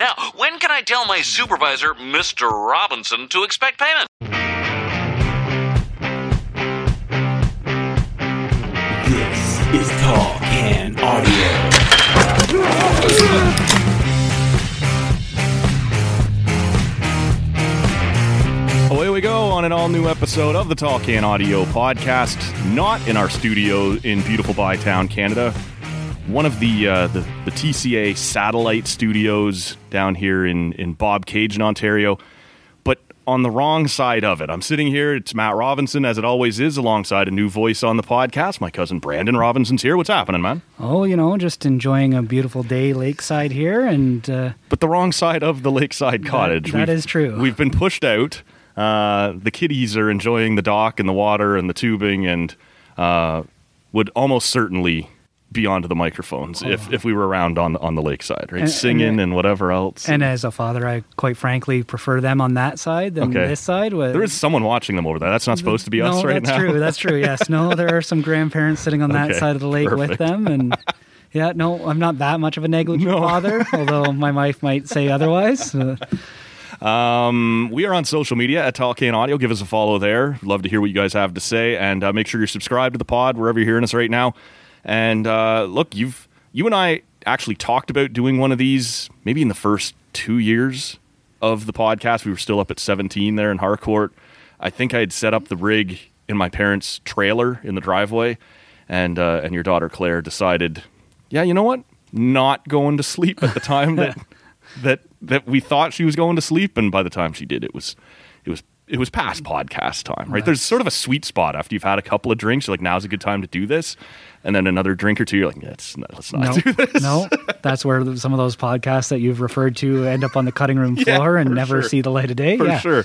Now, when can I tell my supervisor, Mr. Robinson, to expect payment? This is Tall Can Audio. Away we go on an all new episode of the Tall Can Audio podcast. Not in our studio in beautiful Bytown, Canada. One of the, uh, the the TCA satellite studios down here in in Bobcaygeon in Ontario, but on the wrong side of it. I'm sitting here. It's Matt Robinson, as it always is, alongside a new voice on the podcast. My cousin Brandon Robinson's here. What's happening, man? Oh, you know, just enjoying a beautiful day lakeside here, and uh, But the wrong side of the lakeside cottage. that We've- true. We've been pushed out. Uh, the kiddies are enjoying the dock and the water and the tubing, and uh, would almost certainly be onto the microphones if, if we were around on on the lakeside, right? And- Singing and, and- whatever else. and as a father, I quite frankly prefer them on that side than Okay. this side. With, there is someone watching them over there. That's not supposed to be no, us right that's now. That's true. That's true. Yes, no, there are some grandparents sitting on that Okay, side of the lake with them, and yeah, no, I'm not that much of a negligent No. father, although my wife might say otherwise. Uh, Um, we are on social media at Tall Can Audio. Give us a follow there. Love to hear what you guys have to say, and uh, make sure you're subscribed to the pod wherever you're hearing us right now. And uh, look, you've you and I actually talked about doing one of these maybe in the first two years of the podcast. We were still up at 17 there in Harcourt. I think I had set up the rig in my parents' trailer in the driveway, and uh, and your daughter Claire decided, yeah, you know what, not going to sleep at the time that that that we thought she was going to sleep, and by the time she did, it was it was past podcast time, right? There's sort of a sweet spot after you've had a couple of drinks. You're like, now's a good time to do this, and then another drink or two, you're like, yeah, it's not, let's not no, do this. no, that's where some of those podcasts that you've referred to end up on the cutting room Yeah, floor and never sure. see the light of day. for yeah. sure.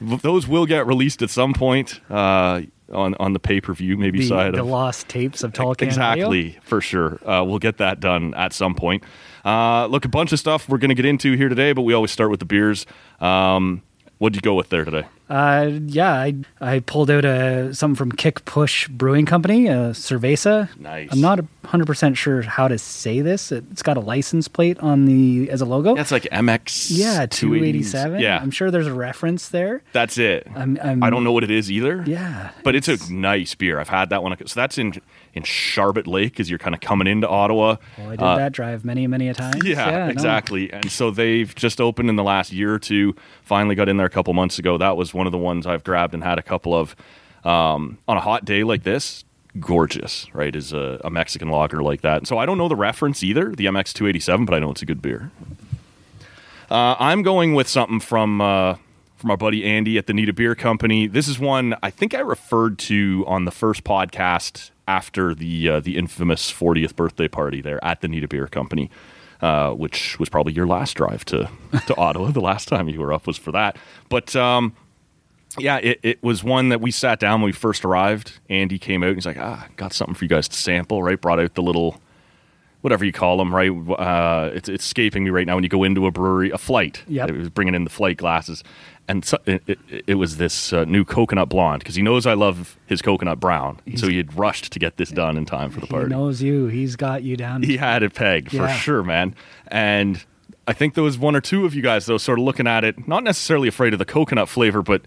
Those will get released at some point uh, on on the pay per view maybe The, side the of lost tapes of Tall exactly for sure. Uh, we'll get that done at some point. Uh, look, a bunch of stuff we're going to get into here today, but we always start with the beers. Um, what'd you go with there today? Uh, yeah, I I pulled out a something from Kick Push Brewing Company, a Cerveza. Nice. I'm not 100 percent sure how to say this. It's got a license plate on the as a logo. That's like MX. yeah, 287. Yeah, I'm sure there's a reference there. that's it. I'm, I'm, I don't know what it is either. Yeah, But it's, a nice beer. I've had that one. So that's in in Sharbot Lake as you're kind of coming into Ottawa. Oh, I did Uh, that drive many, many a time. Yeah, exactly. And so they've just opened in the last year or two. Finally got in there a couple months ago. That was one of the ones I've grabbed and had a couple of um, on a hot day like this. Gorgeous, right? Is a, a Mexican lager like that. So I don't know the reference either, the MX two eighty seven, but I know it's a good beer. Uh, I'm going with something from uh, from our buddy Andy at the Nita Beer Company. This is one I think I referred to on the first podcast after the uh, the infamous 40th birthday party there at the Nita Beer Company, uh, which was probably your last drive to to Ottawa. The last time you were up was for that, but. Um, yeah, it, it was one that we sat down when we first arrived. Andy came out and he's like, ah, got something for you guys to sample, right? Brought out the little, whatever you call them, right? Uh, it's, it's escaping me right now when you go into a brewery, a flight. Yep. It was bringing in the flight glasses. And so, it, it, it was this uh, new coconut blonde because he knows I love his coconut brown. so he had rushed to get this done in time for the party. He knows you. He's got you down. he had it pegged for sure, man. And I think there was one or two of you guys though, sort of looking at it, not necessarily afraid of the coconut flavor, but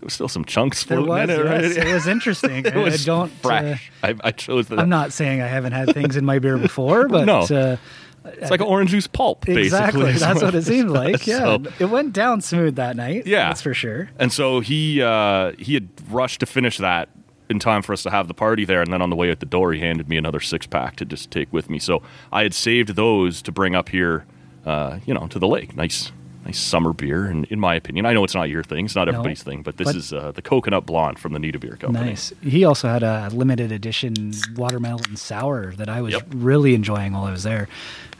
there was still some chunks there was. in it, right? It was interesting. it was I don't. uh, fresh. I, I chose that. I'm not saying I haven't had things in my beer before, but No. uh, It's like an orange juice pulp, exactly. That's what it seemed like. Yeah, So- it went down smooth that night. Yeah. that's for sure. And so he uh, he had rushed to finish that in time for us to have the party there, and then on the way out the door, he handed me another six pack to just take with me. So I had saved those to bring up here, uh, you know, to the lake. Nice, nice summer beer, and in my opinion, I know it's not your thing, it's not No, everybody's thing, but this but- is uh, the coconut blonde from the Nita Beer Company. Nice. He also had a limited edition watermelon sour that I was Yep. really enjoying while I was there.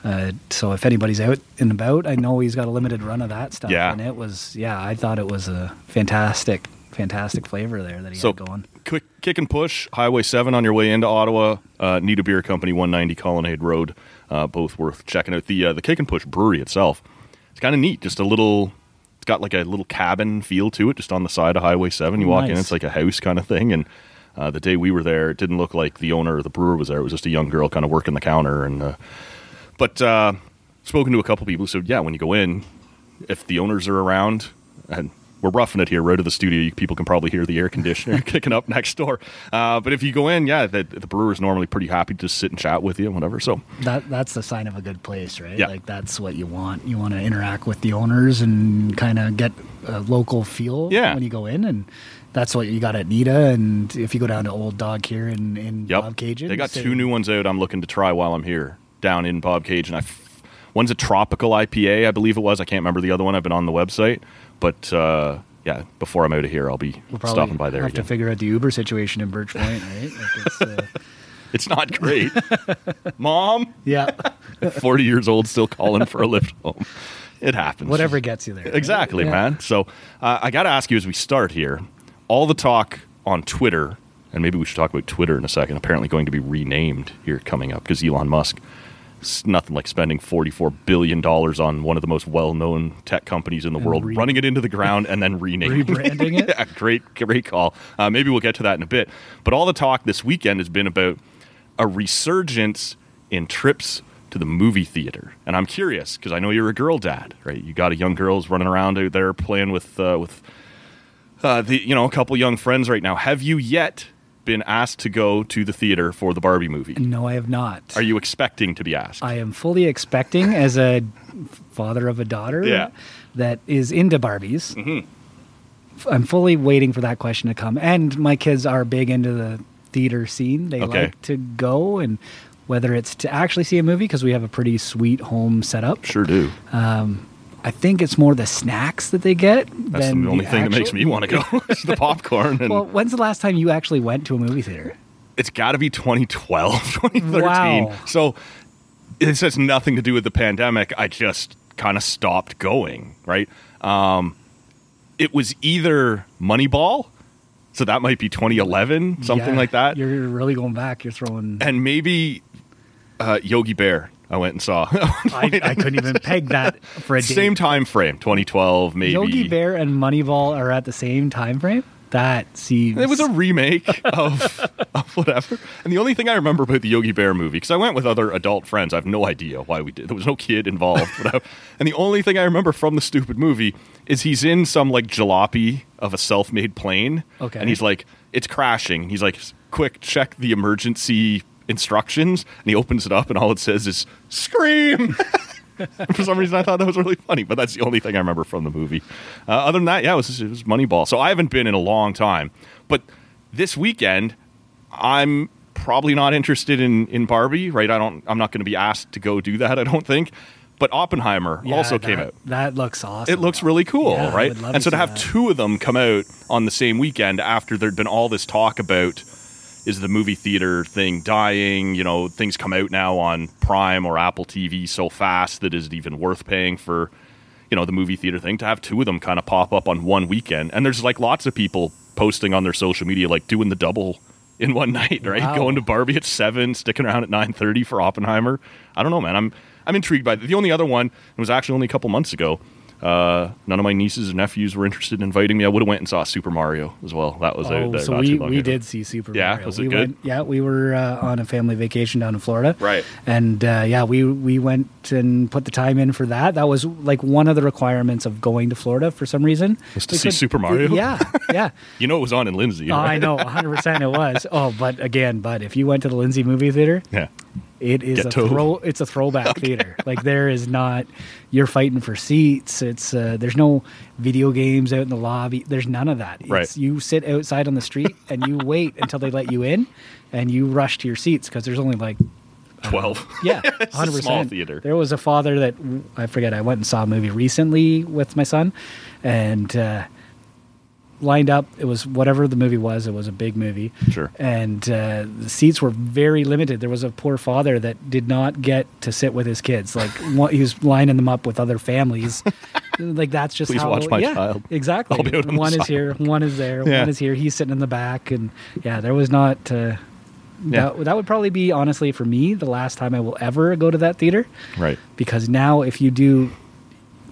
Uh, so if anybody's out and about, I know he's got a limited run of that stuff. Yeah. and it was yeah, I thought it was a fantastic, fantastic flavor there that he So had going. quick kick and push Highway Seven on your way into Ottawa. Uh, Nita Beer Company, one ninety Colonnade Road. Uh, both worth checking out. The uh, the kick and push brewery itself. It's kind of neat. Just a little. It's got like a little cabin feel to it, just on the side of Highway Seven. You walk in, it's like a house kind of thing. And uh, the day we were there, it didn't look like the owner or the brewer was there. It was just a young girl kind of working the counter. And uh, but uh, spoken to a couple people who said, yeah, when you go in, if the owners are around, and we're roughing it here, Road to the studio, you, people can probably hear the air conditioner kicking up next door. Uh, but if you go in, yeah, the, the is normally pretty happy to sit and chat with you and whatever. So That that's the sign of a good place, right? Yeah. Like that's what you want. You want to interact with the owners and kind of get a local feel Yeah. when you go in, and that's what you got at Nita. And if you go down to Old Dog here in in Yep. Bobcaygeon, They got same- two new ones out. I'm looking to try while I'm here down in Bobcaygeon, and I. f- One's a tropical IPA, I believe it was. I can't remember the other one. I've been on the website, but uh, yeah, before I'm out of here, I'll be We'll stopping by there have again. to figure out the Uber situation in Birch Point, right? Like it's, uh, it's not great, Mom. yeah, Forty years old, still calling for a lift home. It happens. whatever gets you there. right? Exactly, Yeah. man. So uh, I got to ask you as we start here, all the talk on Twitter, and maybe we should talk about Twitter in a second. Apparently, going to be renamed here coming up because Elon Musk. It's nothing like spending $44 billion on one of the most well known tech companies in the And world, re- running it into the ground and then renaming Rebranding it? yeah, great, great call. Uh, maybe we'll get to that in a bit. But all the talk this weekend has been about a resurgence in trips to the movie theater, and I'm curious because I know you're a girl dad, right? You got a young girls running around out there playing with uh, with uh, the you know a couple young friends right now. Have you yet been asked to go to the theater for the Barbie movie? No, I have not. Are you expecting to be asked? I am fully expecting, as a father of a daughter Yeah. that is into Barbies, mm-hmm. I'm fully waiting for that question to come. And my kids are big into the theater scene. They Okay. like to go, and whether it's to actually see a movie, because we have a pretty sweet home setup. sure do. Um, I think it's more the snacks that they get. That's than the only thing that makes me want to go. is the popcorn and Well, when's the last time you actually went to a movie theater? it's got to be 2012 2013 Wow. so this has nothing to do with the pandemic i just kind of stopped going right um, it was either moneyball so that might be 2011 something Yeah, like that You're really going back. You're throwing. and maybe uh, yogi bear i went and saw I, I couldn't even peg that for a date. same time frame 2012 maybe Yogi Bear and Moneyball are at the same time frame. That seems. It was a remake of, of whatever. And the only thing I remember about the Yogi Bear movie, because I went with other adult friends, I have no idea why we did. There was no kid involved. whatever. and the only thing I remember from the stupid movie is he's in some like jalopy of a self-made plane. Okay. And he's like, it's crashing. He's like, quick, check the emergency instructions. And he opens it up, and all it says is scream. For some reason, I thought that was really funny, but that's the only thing I remember from the movie. Uh, other than that, yeah, it was, it was Moneyball. So I haven't been in a long time. But this weekend, I'm probably not interested in, in Barbie, right? I don't. I'm not going to be asked to go do that. I don't think. But Oppenheimer Yeah, also that- came out. That looks awesome. It looks really cool, Yeah, right? And so to have that. two of them come out on the same weekend after there'd been all this talk about is the movie theater thing dying? You know, things come out now on Prime or Apple TV so fast that is it even worth paying for, you know, the movie theater thing? To have two of them kind of pop up on one weekend, and there's like lots of people posting on their social media like doing the double in one night, right? Wow. Going to Barbie at seven, sticking around at nine thirty for Oppenheimer. I don't know, man. I'm I'm intrigued by it. The only other one it was actually only a couple months ago. Uh, none of my nieces and nephews were interested in inviting me. I would have went and saw Super Mario as well. That was Oh, there so we, we ago. did see Super Yeah? Mario. Was it we good? Went, yeah, we were uh, on a family vacation down in Florida. Right. And uh, yeah, we we went and put the time in for that. That was like one of the requirements of going to Florida for some reason. Was to We see could- Super Mario? Yeah, yeah. You know it was on in Lindsay. Oh, right? I know, 100% it was. Oh, but again, but if you went to the Lindsay movie theater, Yeah. It is Get a throw. It's a throwback theater. Like there is not. You're fighting for seats. It's uh, there's no video games out in the lobby. There's none of that. It's, Right. You sit outside on the street and you wait until they let you in, and you rush to your seats because there's only like Twelve. yeah, hundred percent. small theater. There was a father that I forget. I went and saw a movie recently with my son, and uh, lined up. It was whatever the movie was. It was a big movie. Sure. And uh, the seats were very limited. There was a poor father that did not get to sit with his kids. Like one, he was lining them up with other families. like that's just Please how. watch my yeah, child. Exactly. I'll be out on one is side. here. One is there. Yeah. One is here. He's sitting in the back, and yeah, there was not. Uh, Yeah. that, that would probably be honestly for me the last time I will ever go to that theater Right. because now if you do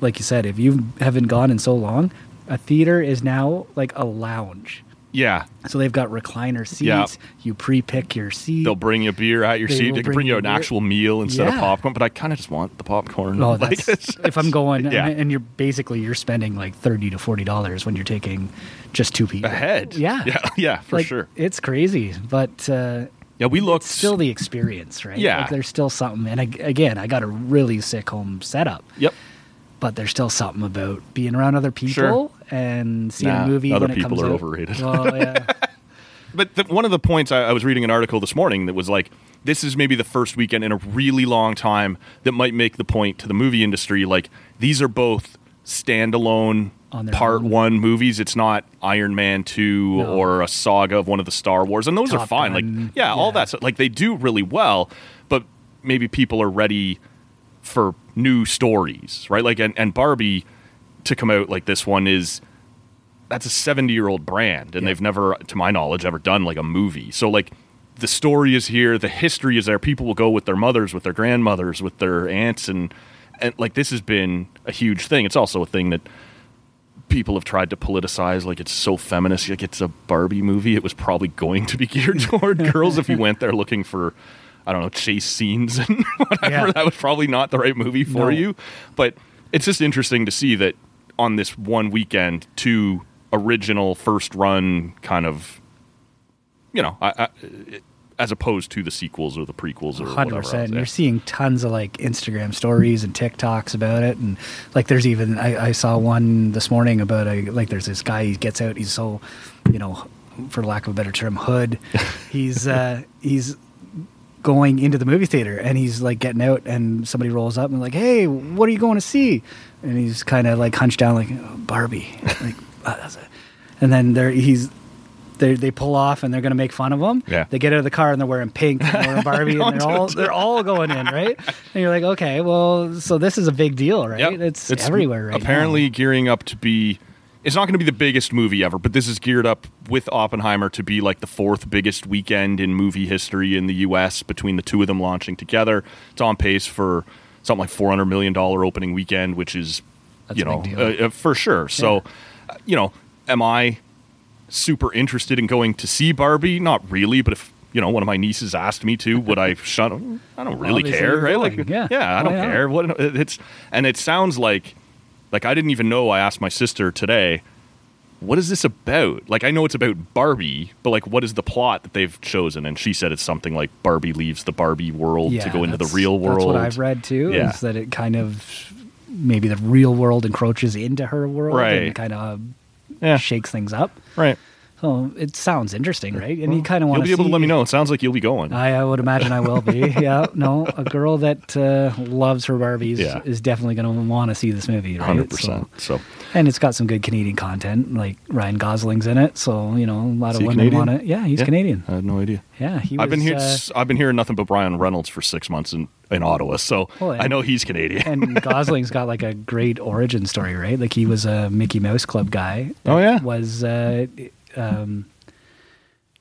like you said if you haven't gone in so long a theater is now like a lounge Yeah, So they've got recliner seats. Yeah. You pre-pick your seat. they'll bring you beer at your They seat. They can bring you an beer. actual meal instead of popcorn. But I kind of just want the popcorn. Oh, Like, that's, it's- if I'm going, Yeah. and you're basically you're spending like thirty to forty dollars when you're taking just two people ahead. Yeah, yeah, yeah, for Like, sure. It's crazy, but uh, Yeah, we looked it's still the experience, right? Yeah. like, there's still something. And ag- again, I got a really sick home setup, Yep. but there's still something about being around other people Sure. And seeing Nah, a movie. other when it people comes are out. overrated. Well, yeah, But the, one of the points I, I was reading an article this morning that was like, this is maybe the first weekend in a really long time that might make the point to the movie industry. Like, these are both standalone On part own. one movies. It's not Iron Man 2 No. or a saga of one of the Star Wars. And those are fine. Gun, like, yeah, all that. that's like they do really well, but maybe people are ready for new stories, right? Like, and, and Barbie to come out like this one is that's a 70 year old brand and Yeah. they've never to my knowledge ever done like a movie so like the story is here the history is there people will go with their mothers with their grandmothers with their aunts and and like this has been a huge thing it's also a thing that people have tried to politicize like it's so feminist like it's a barbie movie it was probably going to be geared toward girls if you went there looking for i don't know chase scenes and whatever Yeah. that was probably not the right movie for No. you but it's just interesting to see that on this one weekend two original first run kind of you know I, I, as opposed to the sequels or the prequels or hundred whatever percent. else. You're seeing tons of like Instagram stories and TikToks about it, and like there's even I, I saw one this morning about a like there's this guy he gets out he's so you know for lack of a better term hood he's uh he's going into the movie theater and he's like getting out and somebody rolls up and like hey what are you going to see and he's kind of like hunched down like "Oh, Barbie like "Ah, that's it." and then there he's they they pull off and they're going to make fun of him. Yeah. They get out of the car and they're wearing pink and wearing Barbie and they're all they're all going in, right? And you're like, okay, well, so this is a big deal, right? Yep. It's, everywhere right Apparently, now. gearing up to be. It's not going to be the biggest movie ever, but this is geared up with Oppenheimer to be like the fourth biggest weekend in movie history in the U.S. between the two of them launching together. It's on pace for something like four hundred million dollar opening weekend, which is That's you a know big deal. uh, uh, for sure. So, uh, you know, am I super interested in going to see Barbie? Not really, but if you know one of my nieces asked me to, would I shut? I don't really Obviously care, right? going, Like, yeah. yeah, I don't care. What it's and it sounds like like I didn't even know. I asked my sister today, "What is this about?" Like I know it's about Barbie, but like what is the plot that they've chosen? And she said it's something like Barbie leaves the Barbie world to go into the real world. That's what I've read too. Yeah. Is that it kind of maybe the real world encroaches into her world Right. and kind of Yeah, shakes things up. right. So it sounds interesting, right? And you kind of wants to. You'll be able to let me know. It sounds like you'll be going. I, I would imagine I will be. yeah, no, a girl that uh, loves her Barbies Yeah. is definitely going to want to see this movie. Hundred So- percent. So and it's got some good Canadian content, like Ryan Gosling's in it. So you know, a lot of women want to. Yeah, he's Yeah. Canadian. I had no idea. Yeah, he. I've been here. uh, I've been hearing nothing but Ryan Reynolds for six months in, in Ottawa, so Oh, yeah. I know he's Canadian. and Gosling's got like a great origin story, right? Like he was a Mickey Mouse Club guy. Oh, yeah? was. Uh, um,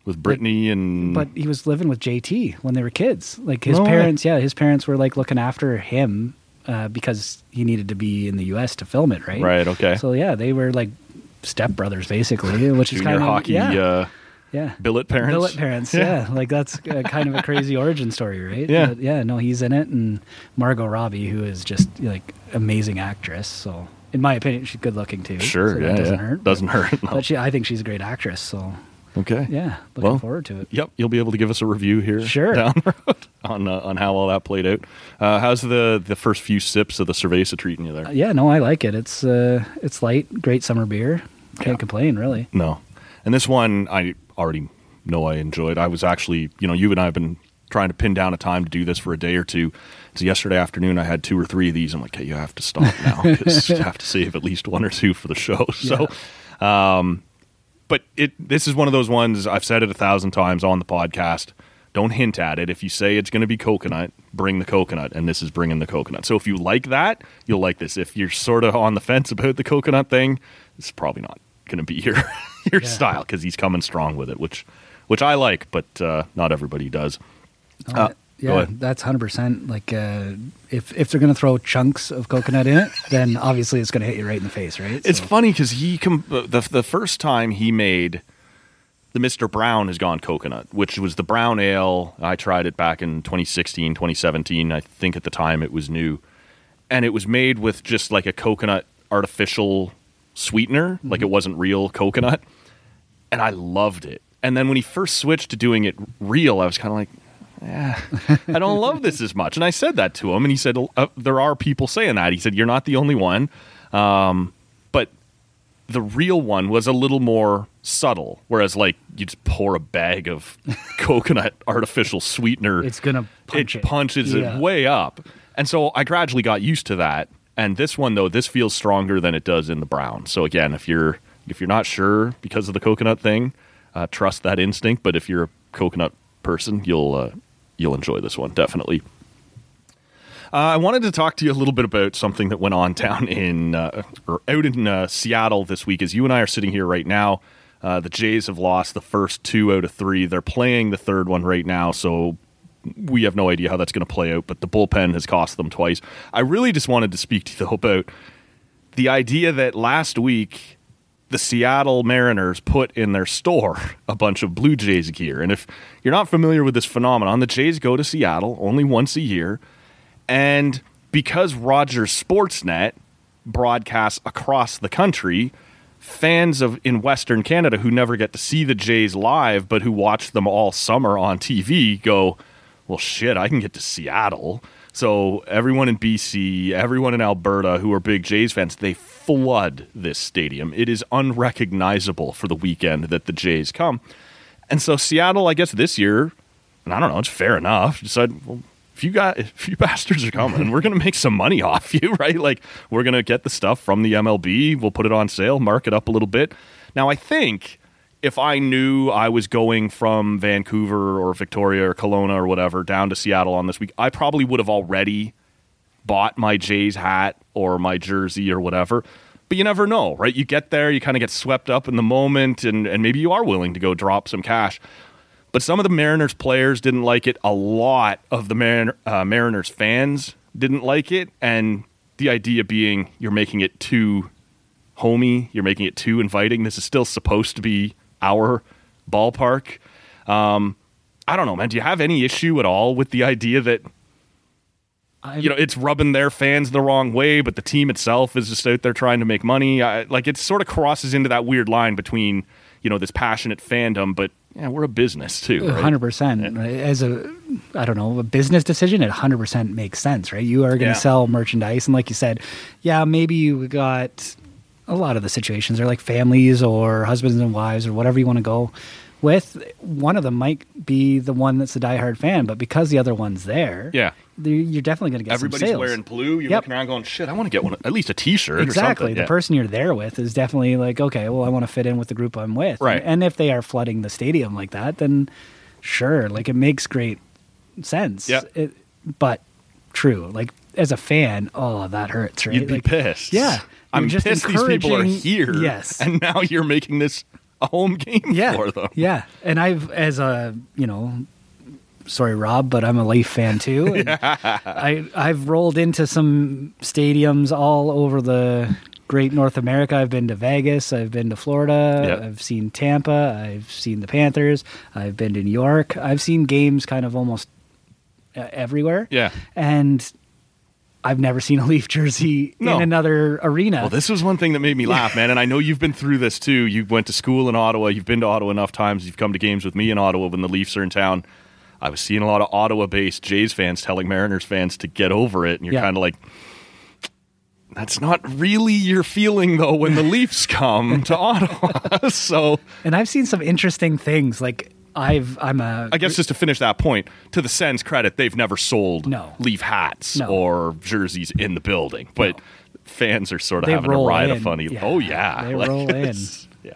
with Britney and but he was living with JT when they were kids. Like his No way. parents, yeah, his parents were like looking after him uh, because he needed to be in the U.S. to film it, right? right, okay, So yeah, they were like stepbrothers basically, which is kind of hockey yeah, uh, yeah. billet parents. Billet parents, yeah. Like that's uh, kind of a crazy origin story, right? Yeah. But yeah. No, he's in it, and Margot Robbie, who is just like amazing actress. So, in my opinion, she's good looking too. Sure, so yeah, doesn't yeah. hurt. Doesn't but, hurt. no. But she, I think she's a great actress. So okay, yeah, looking Well, forward to it. Yep, you'll be able to give us a review here, Sure. down the road on uh, on how all that played out. Uh, how's the the first few sips of the cerveza treating you there? Uh, yeah, no, I like it. It's uh, it's light, great summer beer. Can't Yeah. complain, really. No, and this one I already know I enjoyed. I was actually, you know, you and I have been trying to pin down a time to do this for a day or two. Yesterday afternoon, I had two or three of these. I'm like, hey, you have to stop now because you have to save at least one or two for the show. So, um, but it this is one of those ones I've said it a thousand times on the podcast. Don't hint at it. If you say it's going to be coconut, bring the coconut, and this is bringing the coconut. So if you like that, you'll like this. If you're sort of on the fence about the coconut thing, it's probably not going to be your your Yeah. style because he's coming strong with it, which which I like, but uh, not everybody does. Uh, yeah, that's hundred percent. Like, uh, if if they're gonna throw chunks of coconut in it, then obviously it's gonna hit you right in the face, right? It's So- funny because he com- the the first time he made the Mr. Brown has gone coconut, which was the brown ale. I tried it back in 2016, 2017. I think at the time it was new. And it was made with just like a coconut artificial sweetener, like it wasn't real coconut. And I loved it. And then when he first switched to doing it real, I was kind of like, yeah, I don't love this as much. And I said that to him, and he said, uh, There are people saying that. He said, You're not the only one. Um, but the real one was a little more subtle, whereas, like, you just pour a bag of coconut artificial sweetener, It's gonna punch it. punches Yeah. it way up. And so I gradually got used to that. And this one, though, this feels stronger than it does in the brown. So again, if you're if you're not sure because of the coconut thing, uh, trust that instinct. But if you're a coconut person, you'll uh, you'll enjoy this one definitely. Uh, I wanted to talk to you a little bit about something that went on down in uh, or out in uh, Seattle this week. As you and I are sitting here right now, uh, the Jays have lost the first two out of three. They're playing the third one right now, so we have no idea how that's going to play out. But the bullpen has cost them twice. I really just wanted to speak to you though about the idea that last week the Seattle Mariners put in their store a bunch of Blue Jays gear. And if you're not familiar with this phenomenon, the Jays go to Seattle only once a year. And because Rogers Sportsnet broadcasts across the country, fans of in Western Canada who never get to see the Jays live but who watch them all summer on TV go, well, shit, I can get to Seattle. So everyone in BC, everyone in Alberta who are big Jays fans, they flood this stadium. It is unrecognizable for the weekend that the Jays come. And so Seattle, I guess this year, and I don't know, it's fair enough. Decided, well, if you got, if you bastards are coming, we're to make some money off you, right? Like we're to get the stuff from the MLB. We'll put it on sale, mark it up a little bit. Now, I think if I knew I was going from Vancouver or Victoria or Kelowna or whatever down to Seattle on this week, I probably would have already bought my Jays hat or my jersey or whatever. But you never know, right? You get there, you kind of get swept up in the moment, and, and maybe you are willing to go drop some cash. But some of the Mariners players didn't like it. A lot of the Marin- uh, Mariners fans didn't like it. And the idea being you're making it too homey, you're making it too inviting. This is still supposed to be our ballpark. Um, I don't know, man. Do you have any issue at all with the idea that I, you know it's rubbing their fans the wrong way, but the team itself is just out there trying to make money? I, like it sort of crosses into that weird line between you know this passionate fandom, but yeah, we're a business too. right? hundred percent. As a, I don't know, a business decision, it hundred percent makes sense, right? You are going to Yeah. sell merchandise, and like you said, yeah, maybe you got a lot of the situations are like families or husbands and wives or whatever you want to go with. One of them might be the one that's a diehard fan, but because the other one's there, Yeah. You're definitely going to get Everybody's wearing blue. You're Yep. looking around going, "Shit, I want to get one, at least a T-shirt." exactly the Yeah. person you're there with is definitely like okay well i want to fit in with the group i'm with Right. and, and if they are flooding the stadium like that then sure like it makes great sense Yeah. it, but true like as a fan oh that hurts right You'd be Like, pissed. yeah I'm just pissed these people are here. yes and now you're making this a home game yeah for them. yeah and i've as a you know sorry rob but i'm a leaf fan too and i i've rolled into some stadiums all over the great north america i've been to vegas i've been to florida Yep. i've seen tampa i've seen the panthers i've been to new york i've seen games kind of almost uh, everywhere Yeah. and i've never seen a leaf jersey No. in another arena Well, this was one thing that made me laugh, man. And I know you've been through this too. You went to school in Ottawa. You've been to Ottawa enough times. You've come to games with me in Ottawa when the Leafs are in town. I was seeing a lot of Ottawa-based Jays fans telling Mariners fans to get over it, and you're Yeah. kind of like, "That's not really your feeling though when the Leafs come to Ottawa." so and i've seen some interesting things like i've i'm a I guess just to finish that point, to the Sens' credit, they've never sold No. Leaf hats No. or jerseys in the building, but fans are sort of They having to ride a funny. Yeah. Oh yeah, They Like, roll in. Yeah.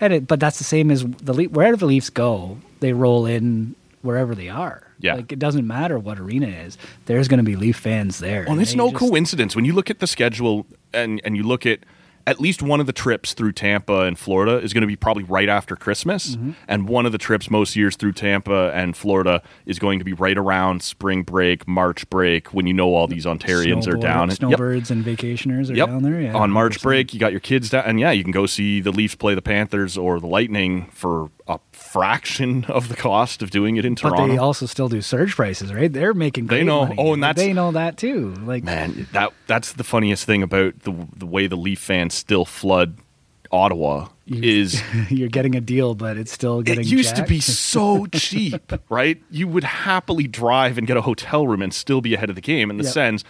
And it, but that's the same as the Le- wherever the Leafs go, they roll in wherever they are. Yeah. like it doesn't matter what arena it is. There's going to be Leaf fans there. Well, and it's no just- coincidence when you look at the schedule and and you look at at least one of the trips through Tampa and Florida is going to be probably right after Christmas, Mm-hmm. and one of the trips most years through Tampa and Florida is going to be right around spring break, March break, when you know all these Ontarians are down. Yep. Snowbirds and vacationers are Yep. down there. Yeah, on March 100%. break, you got your kids down, and yeah, you can go see the Leafs play the Panthers or the Lightning for a fraction of the cost of doing it in Toronto. But they also still do surge prices, right? They're making They know- money. oh, and that's- they know that too. Like Man, that that's the funniest thing about the the way the Leaf fans still flood Ottawa You- is you're getting a deal, but it's still getting. it used to be so cheap, right? You would happily drive and get a hotel room and still be ahead of the game in the Yep. sense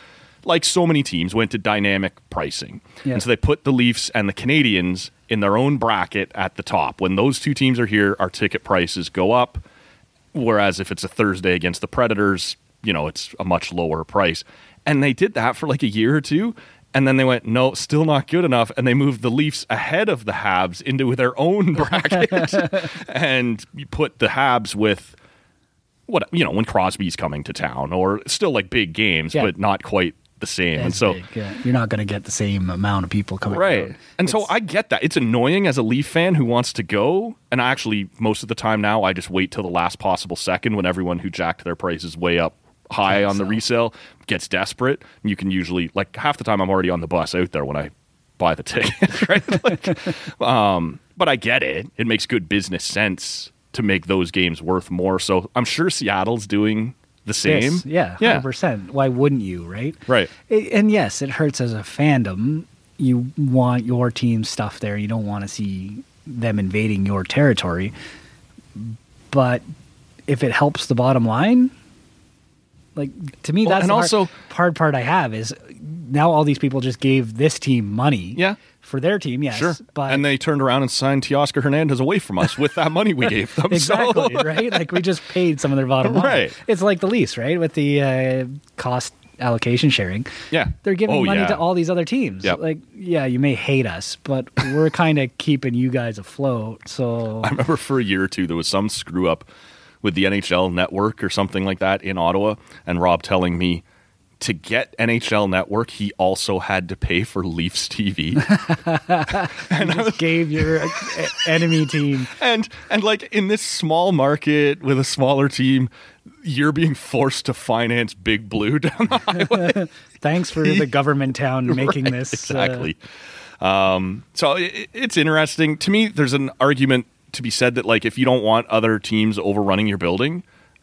like so many teams went to dynamic pricing. Yeah. And so they put the Leafs and the Canadiens in their own bracket at the top. When those two teams are here, our ticket prices go up. Whereas if it's a Thursday against the Predators, you know, it's a much lower price. And they did that for like a year or two. And then they went, no, still not good enough. And they moved the Leafs ahead of the Habs into their own bracket. and you put the Habs with what, you know, when Crosby's coming to town or still like big games, Yeah. but not quite the same. and so, big, yeah. you're not going to get the same amount of people coming. Right. out. And so I get that. It's annoying as a Leaf fan who wants to go. And actually, most of the time now, I just wait till the last possible second when everyone who jacked their prices way up high on the resale gets desperate. And you can usually, like, half the time I'm already on the bus out there when I buy the ticket, right? like, um, but I get it. It makes good business sense to make those games worth more. So I'm sure Seattle's doing the same. Yes, yeah, Yeah. hundred percent. Why wouldn't you, right? Right. It, and yes, it hurts as a fandom. You want your team stuff there. You don't want to see them invading your territory. But if it helps the bottom line, like to me, Well, that's and the also- hard, hard part I have is now all these people just gave this team money, Yeah. For their team, yes, Sure. but and they turned around and signed Teoscar Hernandez away from us with that money we gave them. exactly right. Like we just paid some of their bottom line. Right. It's like the lease, right? With the uh, cost allocation sharing. Yeah. They're giving Oh, money yeah. to all these other teams. Yep. Like, yeah, you may hate us, but we're kind of keeping you guys afloat. So I remember for a year or two there was some screw up with the NHL network or something like that in Ottawa, and Rob telling me to get NHL network, he also had to pay for Leafs TV. you just gave your uh, enemy team. and and like in this small market with a smaller team, you're being forced to finance Big Blue down the highway. Thanks for the government town making Right, this uh, exactly. um, so it, it's interesting to me. There's an argument to be said that like if you don't want other teams overrunning your building,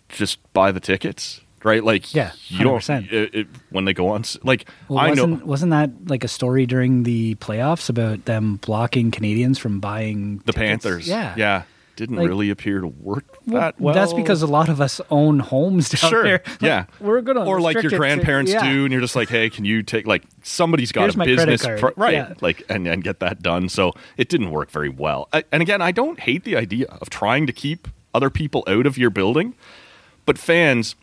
just buy the tickets, right? Like Yeah, you don't 100%. it, it, when they go on. Like Well, I know, wasn't, wasn't that like a story during the playoffs about them blocking Canadians from buying the tickets? Panthers, Yeah, yeah, didn't Like- really appear to work that well. That's because a lot of us own homes down Sure. there. Like, yeah. we're gonna or like your it to- grandparents yeah. do, and you're just like, hey, can you take like somebody's got Here's a business, pro- right? Yeah. Like and and get that done. So it didn't work very well. I, and again, I don't hate the idea of trying to keep other people out of your building, but fans,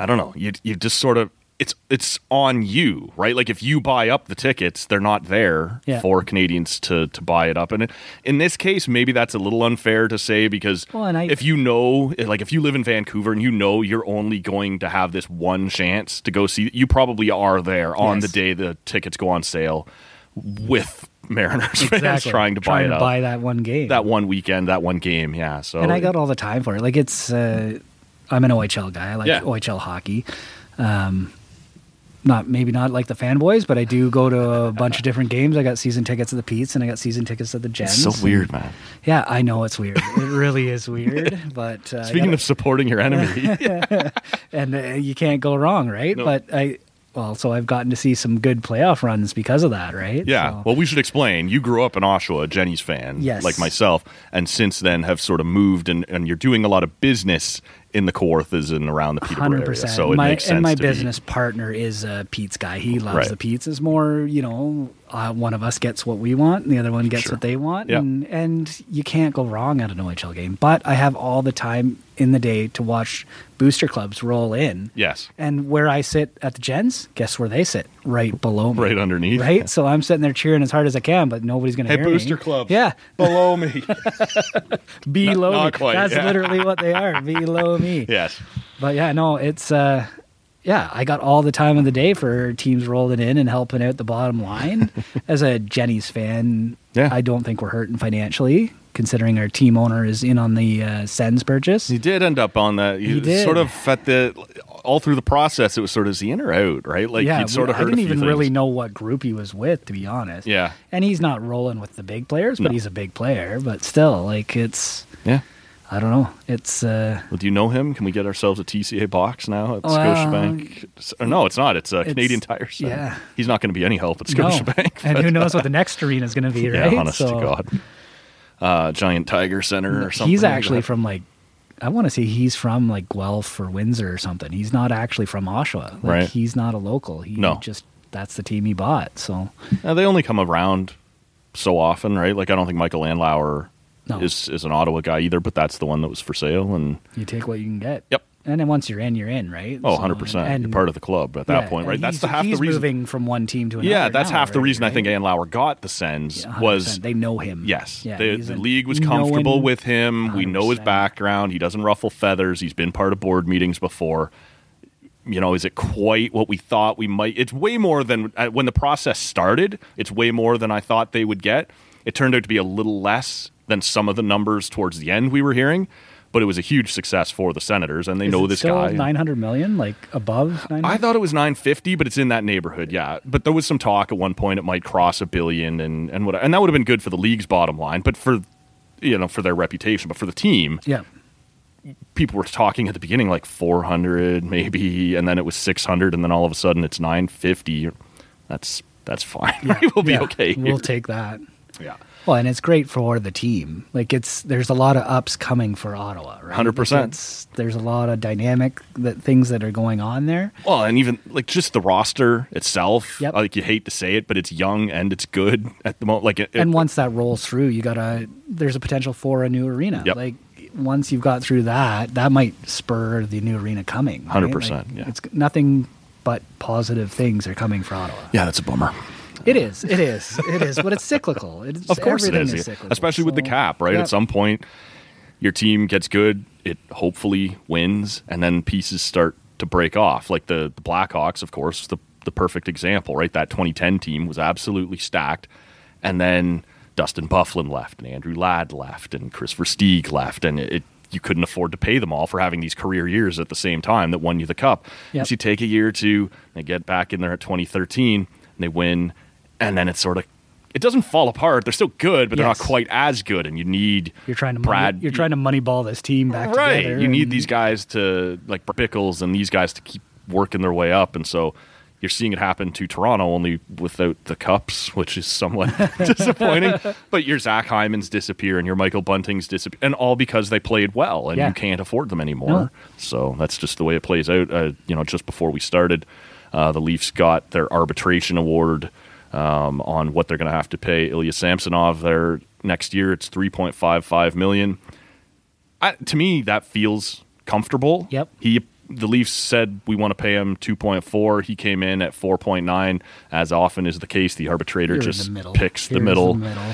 I don't know. You you just sort of. It's it's on you, right? Like if you buy up the tickets, they're not there Yeah. for Canadians to to buy it up. And in this case, maybe that's a little unfair to say because Well, I- if you know, like if you live in Vancouver and you know you're only going to have this one chance to go see, you probably are there on Yes. the day the tickets go on sale with Mariners fans trying to buy it up. buy that one game. that one weekend, that one game, yeah. So and I got all the time for it. Like it's, uh, I'm an OHL guy. I like Yeah. OHL hockey. Um, not maybe not like the fanboys, but I do go to a bunch of different games. I got season tickets at the Pete's and I got season tickets at the Gens. it's so weird, man. Yeah, I know it's weird. It really is weird. But uh, Speaking gotta- of supporting your enemy, and uh, you can't go wrong, right? No. But I, well, so I've gotten to see some good playoff runs because of that, right? yeah. So- Well, we should explain. You grew up in Oshawa, Jenny's fan, Yes. like myself, and since then have sort of moved and, and you're doing a lot of business in the Kawarthas and around the Peterborough Hundred area. percent. So it my, makes sense. And my to be- business partner is a Pete's guy. He loves Right. the Pete's. Is more, you know, uh, one of us gets what we want, and the other one gets Sure. what they want, Yeah. and and you can't go wrong at an OHL game. But I have all the time in the day to watch booster clubs roll in. Yes. And where I sit at the Gens, guess where they sit? Right below me. Right underneath. Right. So I'm sitting there cheering as hard as I can, but nobody's going to Hey, hear booster me. clubs. Yeah. Below me. Below not me. That's yeah. literally what they are. Below me. yes. But yeah, no, it's uh yeah, I got all the time of the day for teams rolling in and helping out the bottom line. As a Jenny's fan, Yeah. I don't think we're hurting financially, considering our team owner is in on the uh, Sens purchase. He did end up on that. You He did. sort of at the all through the process, it was sort of is he in or out, right? Like yeah, sort of heard I didn't even really know what group he was with, to be honest. Yeah. and he's not rolling with the big players, but No. he's a big player. But still, like it's, Yeah. I don't know, it's. uh Well, do you know him? Can we get ourselves a TCA box now at Well, Scotiabank? Or no, it's not. It's a it's- Canadian Tire Center. yeah. He's not going to be any help at no. Scotiabank. and who knows what the next arena is going to be, Yeah, right? honest to God. Uh, Giant Tiger Center or something. He's actually from like. I want to say he's from like Guelph or Windsor or something. He's not actually from Oshawa. Like, Right. He's not a local. He No. just that's the team he bought. So Uh, they only come around so often, right? Like I don't think Michael Andlauer No. is is an Ottawa guy either, but that's the one that was for sale. And you take what you can get. Yep. And then once you're in, you're in, right? oh, So, 100 percent, and- you're part of the club at that yeah, point, right? That's the half the he's reason. moving from one team to another. Yeah, that's half the reason I think right? Andlauer got the Sens Yeah, was they know him. Yes, yeah, the, the league was comfortable known- with him. We know his background. He doesn't ruffle feathers. He's been part of board meetings before. You know, is it quite what we thought we might? It's way more than uh, when the process started. It's way more than I thought they would get. It turned out to be a little less than some of the numbers towards the end we were hearing, but it was a huge success for the Senators, and they Is know this still guy. 900 million, like above 900? I thought it was 950, but it's in that neighborhood, yeah. But there was some talk at one point it might cross a billion, and and what, and that would have been good for the league's bottom line, but for you know for their reputation, but for the team, Yeah. people were talking at the beginning like 400 maybe, and then it was 600, and then all of a sudden it's 950. That's that's fine. right? We'll be Yeah, okay. We'll take that. yeah. Well, and it's great for the team. Like it's there's a lot of ups coming for Ottawa, right? 100%. Like, it's- there's a lot of dynamic that things that are going on there. Well, and even like just the roster itself, Yep. like you hate to say it, but it's young and it's good at the moment. Like, it, and once that rolls through, you gotta there's a potential for a new arena. Yep. Like once you've got through that, that might spur the new arena coming. right? 100%, Like, yeah. It's nothing but positive things are coming for Ottawa. yeah, that's a bummer. It is. It is. It is. But it's cyclical. It's, Of course it everything is, cyclical. especially with the cap, right? yep. At some point, your team gets good, it hopefully wins, and then pieces start to break off. Like the, the Blackhawks, of course, the the perfect example, right? That 2010 team was absolutely stacked, and then Dustin Byfuglien left, and Andrew Ladd left, and Chris Versteeg left, and it. You couldn't afford to pay them all for having these career years at the same time that won you the cup. Yep. So you take a year or two, they get back in there at 2013, and they win, and then it's sort of it doesn't fall apart. They're still good, but they're not quite as good. And you need You're trying to Brad. money, you're trying to moneyball this team back right. together. You need these guys to like Bickles and these guys to keep working their way up. And so you're seeing it happen to Toronto only without the cups, which is somewhat disappointing. But your Zach Hyman's disappear and your Michael Bunting's disappear, and all because they played well and Yeah. you can't afford them anymore. No. So that's just the way it plays out. Uh, you know, just before we started, uh, the Leafs got their arbitration award um, on what they're going to have to pay Ilya Samsonov. Their next year, it's three point five five million. I, to me, that feels comfortable. Yep. He the Leafs said we want to pay him 2.4. He came in at 4.9. As often is the case, the arbitrator You're just the picks the middle. middle.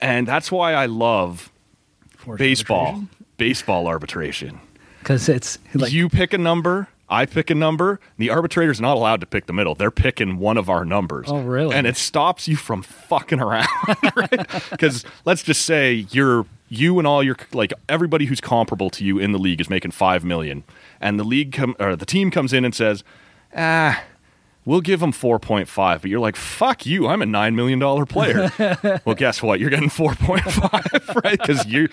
And that's why I love Forced baseball. arbitration. Baseball arbitration. because it's like you pick a number, I pick a number. The arbitrator's not allowed to pick the middle. They're picking one of our numbers. Oh, really? And it stops you from fucking around, right? Because let's just say you're you and all your like everybody who's comparable to you in the league is making five million, and the league come or the team comes in and says, ah. We'll give him 4.5, but you're like, fuck you, I'm a $9 million player. well, guess what? You're getting 4.5, right? Because you,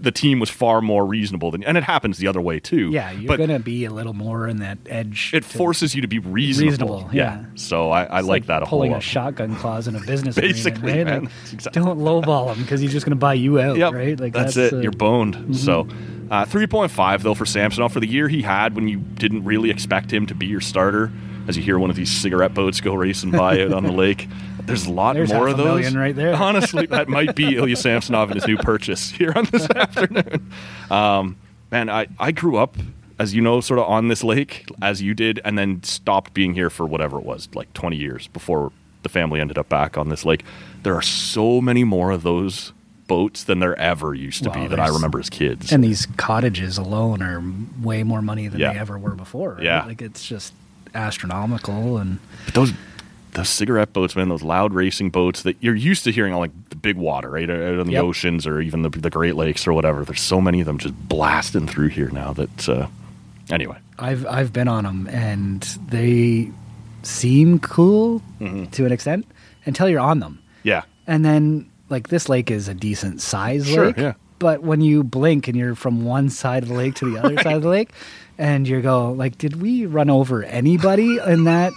the team was far more reasonable than, and it happens the other way too. yeah, you're but gonna be a little more in that edge. it forces you to be reasonable. Reasonable, yeah. So I, I it's like, that a whole pulling lot. a shotgun clause in a business Basically, agreement, right? man. Like, exactly- don't lowball him because he's just gonna buy you out, Yep, right? Like that's, it. uh, You're boned. So, uh, three point five though for Samsonov for the year he had when you didn't really expect him to be your starter. As you hear one of these cigarette boats go racing by out on the lake, there's a lot There's more of a those. million right there. Honestly, that might be Ilya Samsonov and his new purchase here on this afternoon. Um, man, I I grew up. As you know, sort of on this lake, as you did, and then stopped being here for whatever it was, like 20 years before the family ended up back on this lake. There are so many more of those boats than there ever used to Well, be that I remember as kids. And these cottages alone are way more money than Yeah. they ever were before. Right? Yeah. like it's just astronomical and But those those cigarette boats, man, those loud racing boats that you're used to hearing on like the big water, right, out on the Yep. oceans or even the, the Great Lakes or whatever. There's so many of them just blasting through here now that uh, Anyway, I've I've been on them and they seem cool Mm-hmm. to an extent until you're on them. yeah, And then like this lake is a decent size Sure, lake. yeah. But when you blink and you're from one side of the lake to the other side of the lake and you go like did we run over anybody in that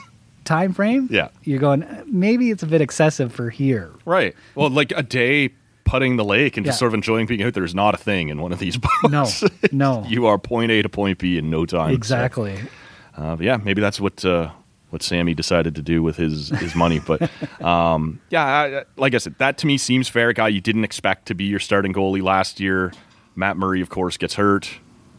time frame? Yeah. You're going maybe it's a bit excessive for here. right. Well, like a day putting the lake and just sort of enjoying being out there is not a thing in one of these boats. No. No. you are point A to point B in no time. So, exactly. uh, but yeah, maybe that's what uh, what Sammy decided to do with his his money. But um, yeah, I, like I said, that to me seems fair. Guy you didn't expect to be your starting goalie last year. Matt Murray, of course, gets hurt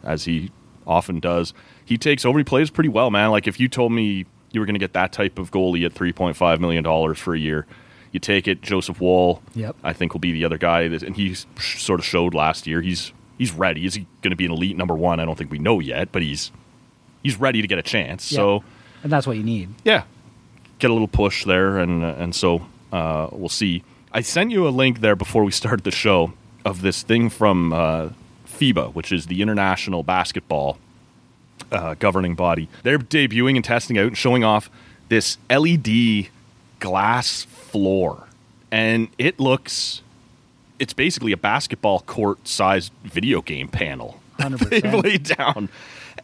as he often does. He takes over. He plays pretty well, man. Like if you told me you were going to get that type of goalie at three point five million dollars for a year. You take it. Joseph Woll, Yep. I think will be the other guy, that, and he sort of showed last year. He's he's ready. Is he going to be an elite number one? I don't think we know yet, but he's he's ready to get a chance. So and that's what you need. yeah, get a little push there, and uh, and so uh, we'll see. I sent you a link there before we started the show of this thing from uh, FIBA, which is the International Basketball uh, governing body. They're debuting and testing out and showing off this LED glass floor, and it looks. It's basically a basketball court sized video game panel. 100%. They've laid down.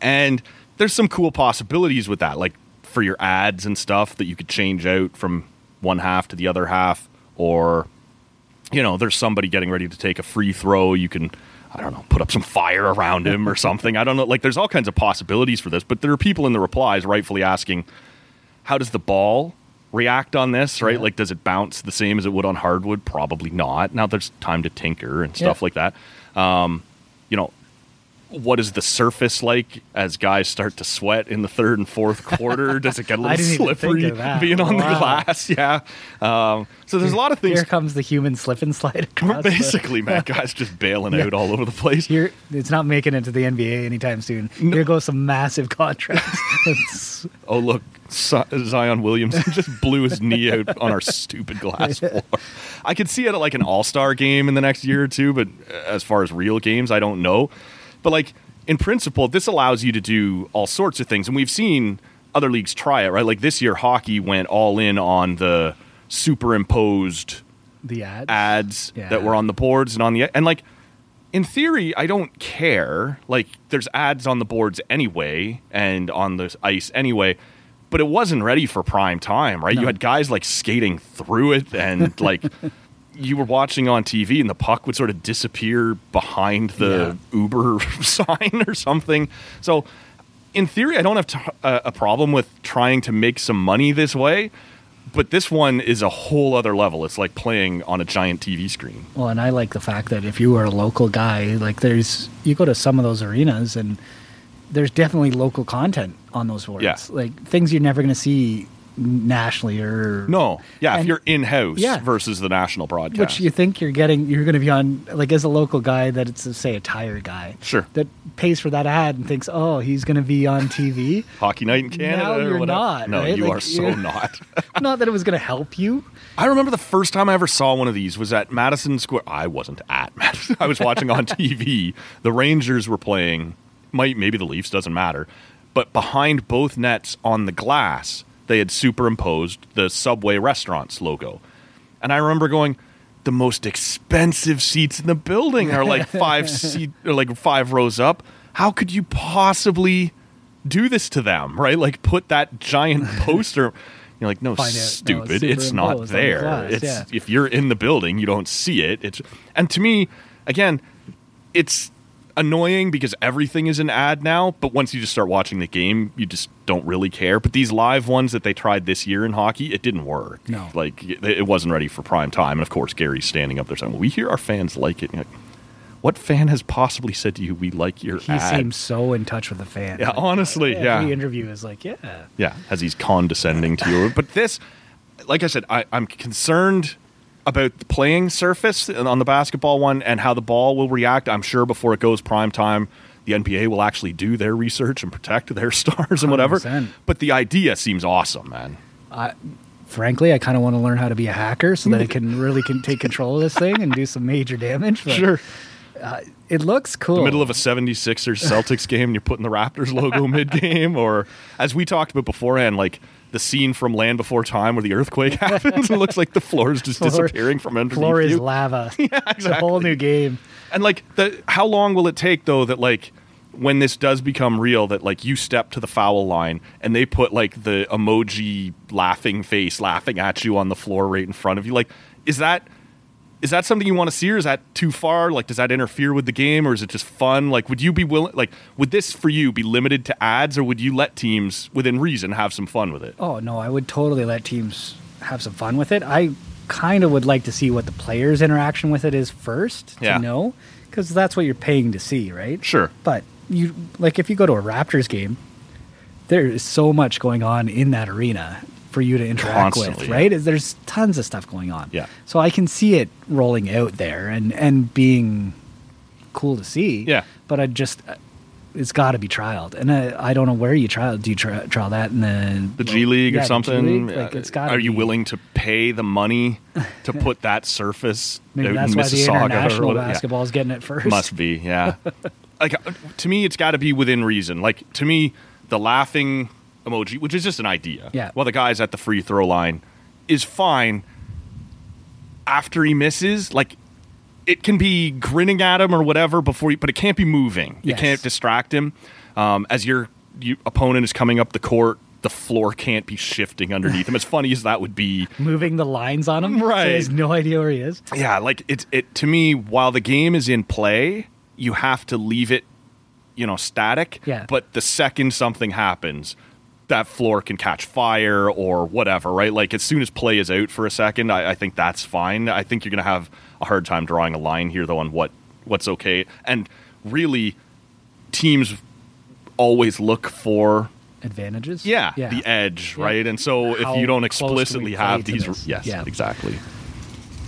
And there's some cool possibilities with that, like for your ads and stuff that you could change out from one half to the other half, or you know, there's somebody getting ready to take a free throw. You can, I don't know, put up some fire around him or something. I don't know. Like, there's all kinds of possibilities for this, but there are people in the replies rightfully asking, how does the ball react on this, right? Yeah. Like, does it bounce the same as it would on hardwood? Probably not. Now there's time to tinker and stuff Yeah. like that. Um, you know, what is the surface like as guys start to sweat in the third and fourth quarter? Does it get a little didn't even think slippery being on the glass? Yeah. Um, so there's a lot of things. Here comes the human slip and slide across. the- Basically, man, guys just bailing out all over the place. Here, it's not making it to the NBA anytime soon. Here goes some massive contracts. Oh, look, Zion Williamson just blew his knee out on our stupid glass floor. I could see it at like an all star game in the next year or two, but as far as real games, I don't know. But like in principle, this allows you to do all sorts of things, and we've seen other leagues try it, right? Like this year, hockey went all in on the superimposed the ads. ads Yeah. that were on the boards and on the and like in theory I don't care like there's ads on the boards anyway and on the ice anyway but it wasn't ready for prime time right you had guys like skating through it and like you were watching on TV and the puck would sort of disappear behind the Uber sign or something so in theory I don't have t- a, a problem with trying to make some money this way but this one is a whole other level. It's like playing on a giant TV screen. Well, and I like the fact that if you are a local guy, like there's you go to some of those arenas and there's definitely local content on those boards. Yeah. Like things you're never going to see nationally or No, yeah, if you're in house Yeah. versus the national broadcast. which you think you're getting you're going to be on like as a local guy that it's a, say a tire guy Sure. that pays for that ad and thinks oh he's going to be on TV Hockey night in Canada. Now or you're whatever. not, No, right? you Like, are so not. not that it was going to help you I remember the first time I ever saw one of these was at Madison Square. I wasn't at Madison. I was watching on TV. The Rangers were playing. Might maybe the Leafs doesn't matter, but behind both nets on the glass, they had superimposed the Subway restaurants logo, and I remember going. The most expensive seats in the building are like five seat or like five rows up. How could you possibly do this to them? Right? Like put that giant poster. You're like, no, Find out, no, stupid. it's it's not there. it's yeah. if you're in the building, you don't see it. It's and to me, again, it's annoying because everything is an ad now. But once you just start watching the game, you just don't really care. But these live ones that they tried this year in hockey, it didn't work. No. like it, wasn't ready for prime time. And of course, Gary's standing up there saying, well, "We hear our fans like it." Like, what fan has possibly said to you, "We like your he ad"? seems so in touch with the fan Yeah, honestly, yeah. every interview is like yeah Yeah, as he's condescending to you. But this, like I said, I, I'm concerned about the playing surface on the basketball one and how the ball will react. I'm sure before it goes prime time, the NBA will actually do their research and protect their stars and whatever. 100%. But the idea seems awesome, man. I, frankly, I kind of want to learn how to be a hacker so that I can really can take control of this thing and do some major damage. But, uh, It looks cool. the middle of a 76ers Celtics game and you're putting the Raptors logo mid game or as we talked about beforehand like the scene from Land Before Time where the earthquake happens it looks like the floor is just Floor- disappearing from underneath floor is you. lava. It's a whole new game. And like the how long will it take though that like when this does become real that like you step to the foul line and they put like the emoji laughing face laughing at you on the floor right in front of you like is that is that something you want to see or is that too far like does that interfere with the game or is it just fun like would you be willing like would this for you be limited to ads or would you let teams within reason have some fun with it Oh no, I would totally let teams have some fun with it. I kind of would like to see what the players' interaction with it is first to Yeah. know, because that's what you're paying to see, right? sure But you like if you go to a Raptors game, there is so much going on in that arena for you to interact Constantly, with, yeah. right? There's tons of stuff going on. Yeah. So I can see it rolling out there and and being cool to see. Yeah. But I just it's got to be trialed, and I, I don't know where you trial. Do you tri- trial that in the the G League Yeah, or something. League? Like, Uh, it's got. Are you willing to pay the money to put that surface Maybe that's in why the international whatever? Yeah. basketball is getting it first. Must be, yeah. like uh, to me, it's got to be within reason. Like to me, the laughing emoji, which is just an idea, Yeah. While the guy's at the free throw line, is fine. After he misses, like it can be grinning at him or whatever before, you, but it can't be moving. You Yes. can't distract him. Um, as your you, opponent is coming up the court, the floor can't be shifting underneath him. As funny as that would be, moving the lines on him. Right. So he has no idea where he is. yeah, like it's it to me. While the game is in play, you have to leave it, you know, static. Yeah. But the second something happens, that floor can catch fire or whatever, right? Like as soon as play is out for a second, I, I think that's fine. I think you're gonna have a hard time drawing a line here, though, on what what's okay. And really, teams always look for Advantages. yeah, Yeah. the edge, Yeah. right? And so How if you don't do explicitly have these, this? yes, Yeah. exactly.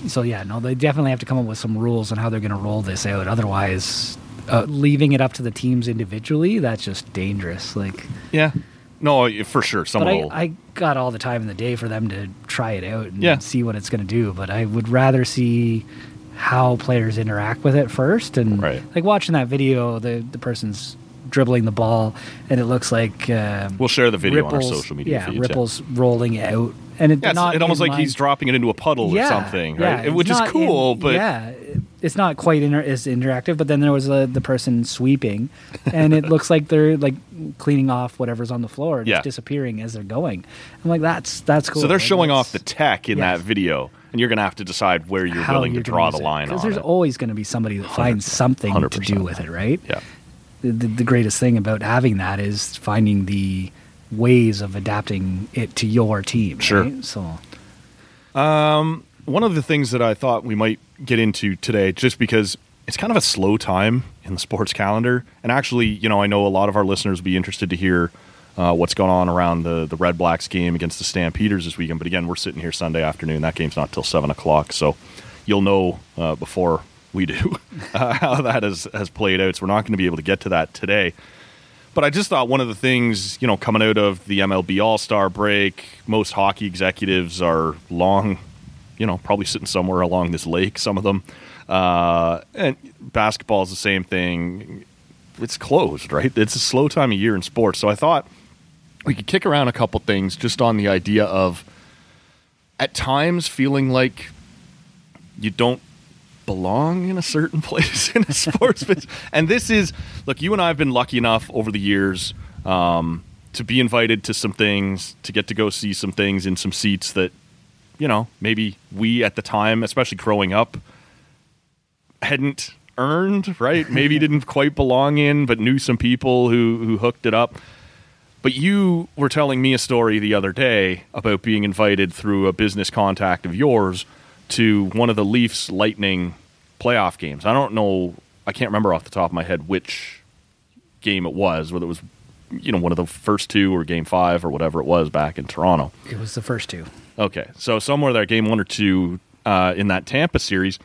So yeah, no, they definitely have to come up with some rules on how they're going to roll this out. Otherwise, uh, leaving it up to the teams individually, that's just dangerous. Like, Yeah. No, for sure. but I, will. I got all the time in the day for them to try it out and Yeah. see what it's going to do. But I would rather see how players interact with it first. And Right. like watching that video, the the person's dribbling the ball, and it looks like um, We'll share the video on our social media Yeah, feeds, yeah. ripples rolling out, and it Yeah, it's not it almost like he's dropping it into a puddle or something, right? yeah, Which is cool, in- but yeah, it's not quite inter- as interactive. But then there was uh, the person sweeping, and it looks like they're like cleaning off whatever's on the floor, and Yeah. it's disappearing as they're going. I'm like, that's that's cool. so they're Like, showing off the tech in yeah. that video, and you're going to have to decide where you're willing to you're draw the it. line 'Cause on there's it. always going to be somebody that finds something to 100%. do with it, right? Yeah. The, the greatest thing about having that is finding the ways of adapting it to your team. Sure. right? So One of the things that I thought we might get into today, just because it's kind of a slow time in the sports calendar, and actually, you know, I know a lot of our listeners would be interested to hear uh, what's going on around the the Red Blacks game against the Stampeders this weekend. But again, we're sitting here Sunday afternoon. That game's not till seven o'clock, so you'll know uh, before we do uh, how that has has played out. So we're not going to be able to get to that today. But I just thought one of the things, you know, coming out of the MLB All Star break, most hockey executives are long, you know, probably sitting somewhere along this lake, some of them. Uh, and basketball is the same thing. It's closed, right? It's a slow time of year in sports. So I thought we could kick around a couple things just on the idea of at times feeling like you don't belong in a certain place in a sports business. And this is, look, you and I have been lucky enough over the years um, to be invited to some things, to get to go see some things in some seats that, you know, maybe we at the time, especially growing up, hadn't earned, right? Maybe didn't quite belong in, but knew some people who, who hooked it up. But you were telling me a story the other day about being invited through a business contact of yours to one of the Leafs Lightning playoff games. I don't know, I can't remember off the top of my head which game it was, whether it was you know one of the first two or game 5 or whatever it was back in Toronto. it was the first two. Okay, so somewhere there, game one or two uh, in that Tampa series,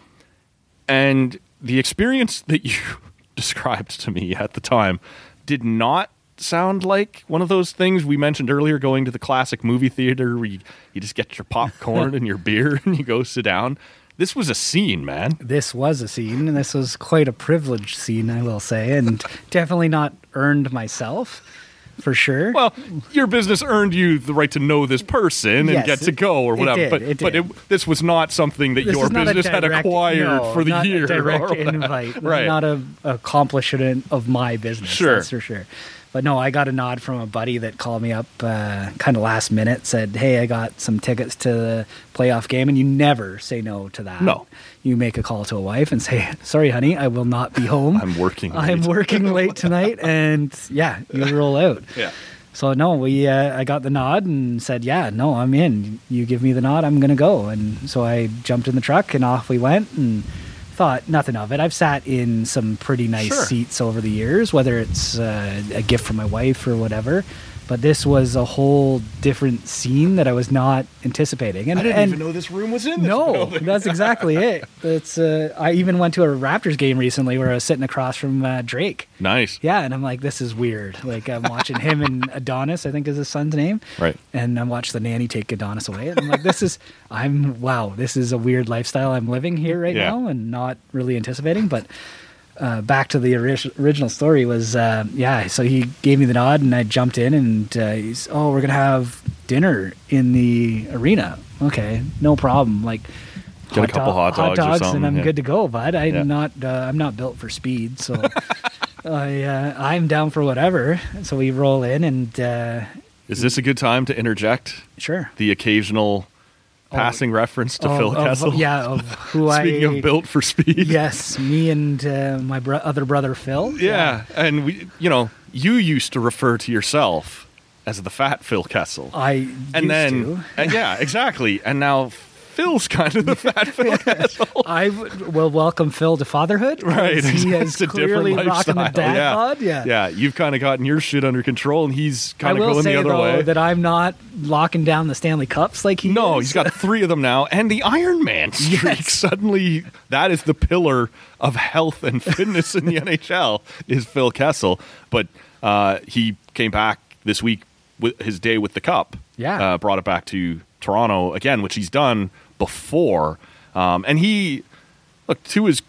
and the experience that you described to me at the time did not sound like one of those things we mentioned earlier. Going to the classic movie theater where you, you just get your popcorn and your beer and you go sit down. This was a scene, man. this was a scene, and this was quite a privileged scene, I will say, and definitely not earned myself, for sure. Well, your business earned you the right to know this person and Yes, get to go or it whatever. did, but it but it, this was not something that This your is not a business had acquired no, for the not year. A direct invite, right? Not a accomplishment of my business. Sure. that's for sure. But no, I got a nod from a buddy that called me up, uh, kind of last minute. Said, "Hey, I got some tickets to the playoff game, and you never say no to that. No. you make a call to a wife and say, "Sorry, honey, I will not be home. I'm working I'm late." working late tonight." And yeah, you roll out. yeah. So no, we uh, I got the nod and said, "Yeah, no, I'm in. You give me the nod, I'm gonna go." And so I jumped in the truck and off we went and thought nothing of it. I've sat in some pretty nice Sure. seats over the years, whether it's uh, a gift from my wife or whatever. But this was a whole different scene that I was not anticipating. And, I didn't and even know this room was in. This no, building. that's exactly it. That's uh, I even went to a Raptors game recently where I was sitting across from uh, Drake. nice. Yeah, and I'm like, this is weird. Like I'm watching him and Adonis, I think is his son's name. Right. And I'm watching the nanny take Adonis away. And I'm like, this is I'm wow, this is a weird lifestyle I'm living here right Yeah. now and not really anticipating. But uh, back to the ori- original story was uh, yeah, so he gave me the nod and I jumped in and uh, he's oh we're gonna have dinner in the arena. Okay, no problem. Like Get a couple hot dogs or something, and I'm yeah. good to go, bud. I'm Yeah. not uh, I'm not built for speed, so I uh, I'm down for whatever. So we roll in and uh, Is this a good time to interject sure. the occasional passing reference to Oh, Phil of- Kessel? yeah, of who Speaking I Speaking of built for speed. Yes, me and uh, my bro- other brother Phil. Yeah, and we, you know, you used to refer to yourself as the fat Phil Kessel, I and used then, to. and yeah, exactly, and now Phil's kind of the fat Phil. I w- will welcome Phil to fatherhood. Right, He has a clearly different rocking the lifestyle. dad yeah. bod. Yeah. yeah, you've kind of gotten your shit under control, and he's kind of going the other though way. that I'm not locking down the Stanley Cups like he no, is. he's got three of them now, and the Iron Man streak. Yes. Suddenly, that is the pillar of health and fitness in the NHL is Phil Kessel. But uh, he came back this week with his day with the cup. Yeah. uh, brought it back to Toronto again, which he's done before. Um, and he, look to his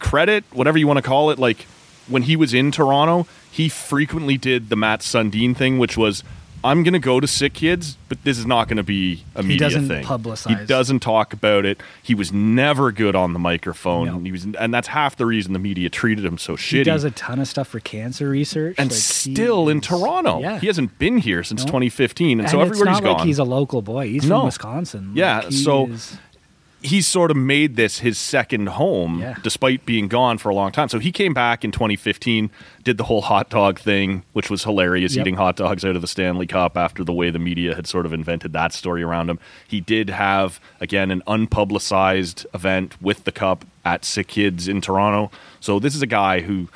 credit, whatever you want to call it, like when he was in Toronto, he frequently did the Mats Sundin thing, which was. I'm going to go to Sick Kids, but this is not going to be a media doesn't thing. publicize. He doesn't talk about it. He was never good on the microphone. No. He was, and that's half the reason the media treated him so shitty. He does a ton of stuff for cancer research, and like, still in Toronto. Yeah, He hasn't been here since No. 2015, and, and so everywhere he's gone. like he's a local boy. He's No. from Wisconsin. Yeah, Like, so- is- he's sort of made this his second home Yeah. despite being gone for a long time. So he came back in 2015, did the whole hot dog thing, which was hilarious, Yep. eating hot dogs out of the Stanley Cup after the way the media had sort of invented that story around him. He did have, again, an unpublicized event with the Cup at Sick Kids in Toronto. So this is a guy who,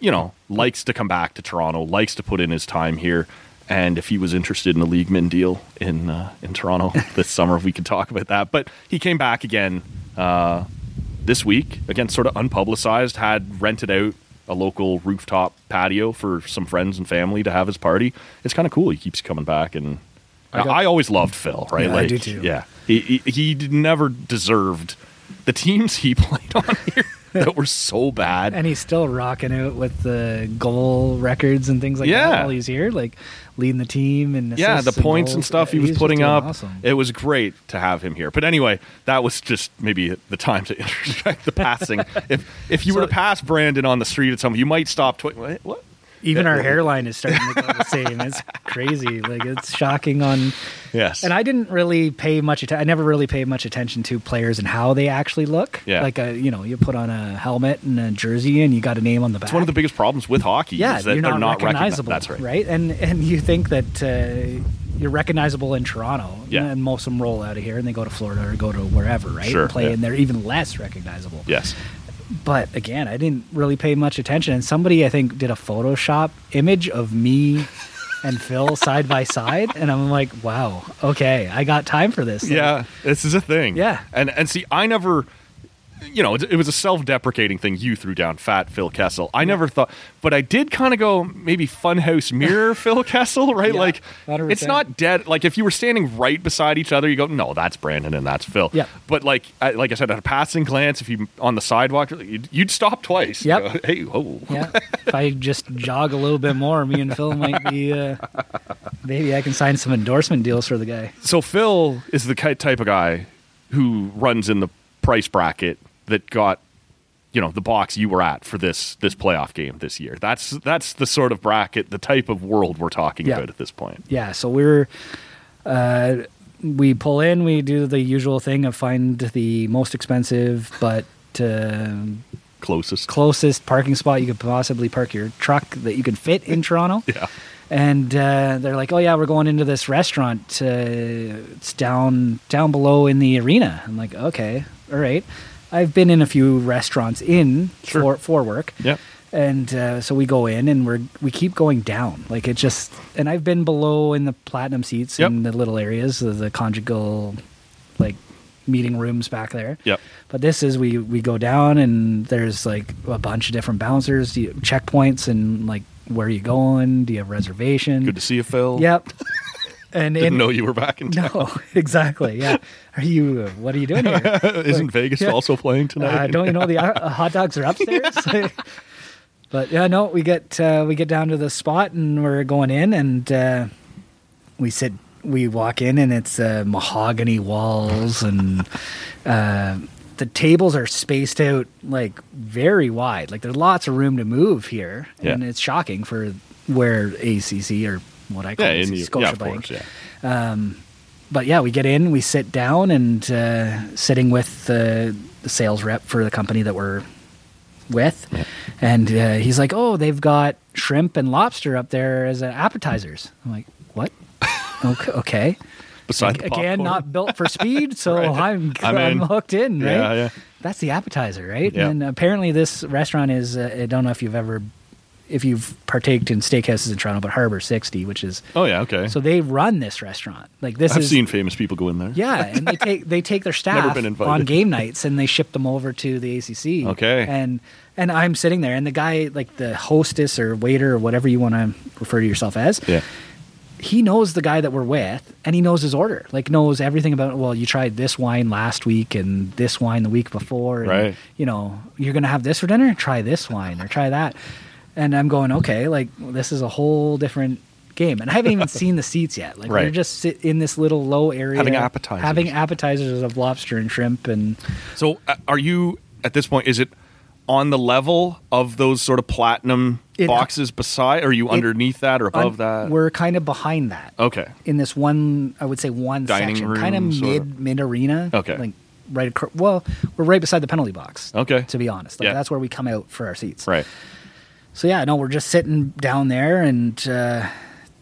you know, likes to come back to Toronto, likes to put in his time here. And if he was interested in a league min deal in uh, in Toronto this summer, we could talk about that. But he came back again uh, this week, again, sort of unpublicized. Had rented out a local rooftop patio for some friends and family to have his party. It's kind of cool. He keeps coming back, and I, got- I always loved Phil. Right? Yeah, I do too. Yeah, he, he he never deserved the teams he played on here that were so bad. and he's still rocking out with the goal records and things like Yeah. that while he's here, like leading the team and yeah, the points and stuff he He's was putting up. awesome. It was great to have him here. But anyway, that was just maybe the time to interject the passing. if if you were to pass Brandon on the street at some, you might stop. Twi- what? what? Even our hairline is starting to go the same. It's crazy. Like it's shocking on. Yes. And I didn't really pay much attention. I never really paid much attention to players and how they actually look. Yeah. Like a, you know, you put on a helmet and a jersey and you got a name on the back. it's one of the biggest problems with hockey. yeah, is that you're they're not, not recogni- recognizable. That's right. Right. And and you think that uh, you're recognizable in Toronto. Yeah. And most of them roll out of here and they go to Florida or go to wherever, right? Sure, And play yeah. and they're even less recognizable. Yes. But again, I didn't really pay much attention. And somebody, I think, did a Photoshop image of me and Phil side by side, and I'm like, wow, okay, I got time for this. Like, Yeah, this is a thing. Yeah. and and see, I never. You know, it, it was a self-deprecating thing you threw down, fat Phil Kessel. I never thought, but I did kind of go maybe Funhouse Mirror Phil Kessel, right? Yeah, like 100%. it's not dead. Like if you were standing right beside each other, you go, no, that's Brandon and that's Phil. Yeah. But like, I, like I said, at a passing glance, if you on the sidewalk, you'd, you'd stop twice. Yep. Go, hey, whoa. Yeah. if I just jog a little bit more, me and Phil might be. Uh, maybe I can sign some endorsement deals for the guy. So Phil is the type of guy who runs in the price bracket that got you know the box you were at for this this playoff game this year. That's that's the sort of bracket, the type of world we're talking Yeah. about at this point. Yeah. So we're. Uh, we pull in. We do the usual thing of find the most expensive but uh, Closest. closest parking spot you could possibly park your truck that you can fit in Toronto. yeah. and uh, they're like, "Oh yeah, we're going into this restaurant. Uh, it's down down below in the arena." I'm like, "Okay, all right." I've been in a few restaurants in Sure. for for work. Yep. And uh, so we go in and we're we keep going down. Like it just and I've been below in the platinum seats Yep. in the little areas, the, the conjugal like meeting rooms back there. Yep. But this is we we go down and there's like a bunch of different bouncers, checkpoints, and like where are you going? Do you have reservation? Good to see you, Phil. Yep. And Didn't in, know you were back in town. no, exactly. Yeah. Are you? What are you doing here? Isn't Like, Vegas yeah. also playing tonight? Uh, don't you know the uh, hot dogs are upstairs? but yeah, no, we get uh, we get down to the spot and we're going in and uh, we sit. We walk in and it's uh, mahogany walls and uh, the tables are spaced out like very wide. Like there's lots of room to move here, and it's shocking for where ACC or what I call yeah, ACC, in yeah, course, yeah. but yeah, we get in, we sit down, and uh, sitting with the, the sales rep for the company that we're with, and uh, he's like, "Oh, they've got shrimp and lobster up there as appetizers." I'm like, "What?" okay, okay. Beside the again, not built for speed, so Right. I'm I'm I'm, hooked in, right? Yeah, yeah. That's the appetizer, right? Yeah. And apparently, this restaurant is. Uh, I don't know if you've ever, if you've partaked in steakhouses in Toronto, but Harbor 60, which is Oh yeah, okay. so they run this restaurant. Like this I've is seen famous people go in there. yeah, and they take they take their staff on game nights and they ship them over to the ACC. Okay. and and I'm sitting there, and the guy, like the hostess or waiter or whatever you want to refer to yourself as, Yeah. he knows the guy that we're with, and he knows his order, like knows everything about. Well, you tried this wine last week and this wine the week before, and, Right. You know, you're gonna have this for dinner. Try this wine or try that, and I'm going, okay, like this is a whole different game, and I haven't even seen the seats yet. Like we're just sit in this little low area, Having appetizers. having appetizers of lobster and shrimp, and So uh, are you at this point? Is it on the level of those sort of platinum It- boxes beside? Or are you underneath that or above that? we're kind of behind that. okay. in this one, I would say one Dining section, room kind of mid of? mid arena. Okay. like right. Well, we're right beside the penalty box. Okay. to be honest, like Yeah. that's where we come out for our seats. Right. So yeah, no, we're just sitting down there, and uh,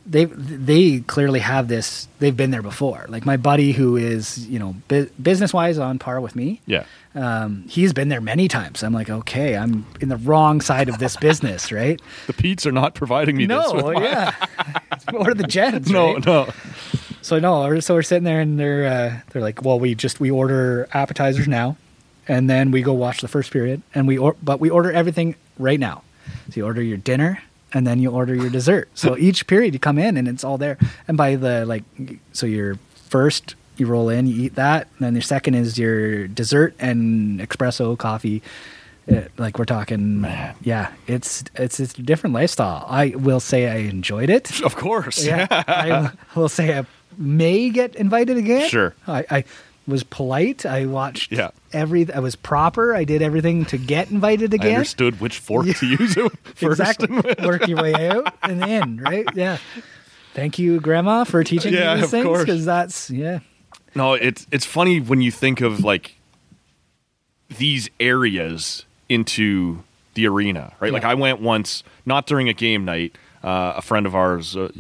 they they clearly have this. They've been there before. Like my buddy, who is you know bu- business wise on par with me. Yeah. Um, he's been there many times. I'm like, okay, I'm in the wrong side of this business, right? The Pete's are not providing me this. No, yeah. what are the Jets? No, right? no. So no, so we're sitting there and they're uh, they're like, well, we just we order appetizers now, and then we go watch the first period, and we or- but we order everything right now. So you order your dinner, and then you order your dessert. So each period you come in and it's all there. And by the like, so your first you roll in, you eat that, and then your second is your dessert and espresso coffee. Uh, like we're talking, yeah, it's it's it's a different lifestyle. I will say I enjoyed it. Of course. Yeah, I will say I may get invited again. Sure. I, I was polite. I watched Yeah. every. I was proper. I did everything to get invited again. I understood which fork to use it first. Exactly. Work your way out and in, right? Yeah. Thank you, Grandma, for teaching Yeah, me these of things because that's yeah. No, it's it's funny when you think of like these areas into the arena, right? Like I went once, not during a game night. Uh, a friend of ours, uh,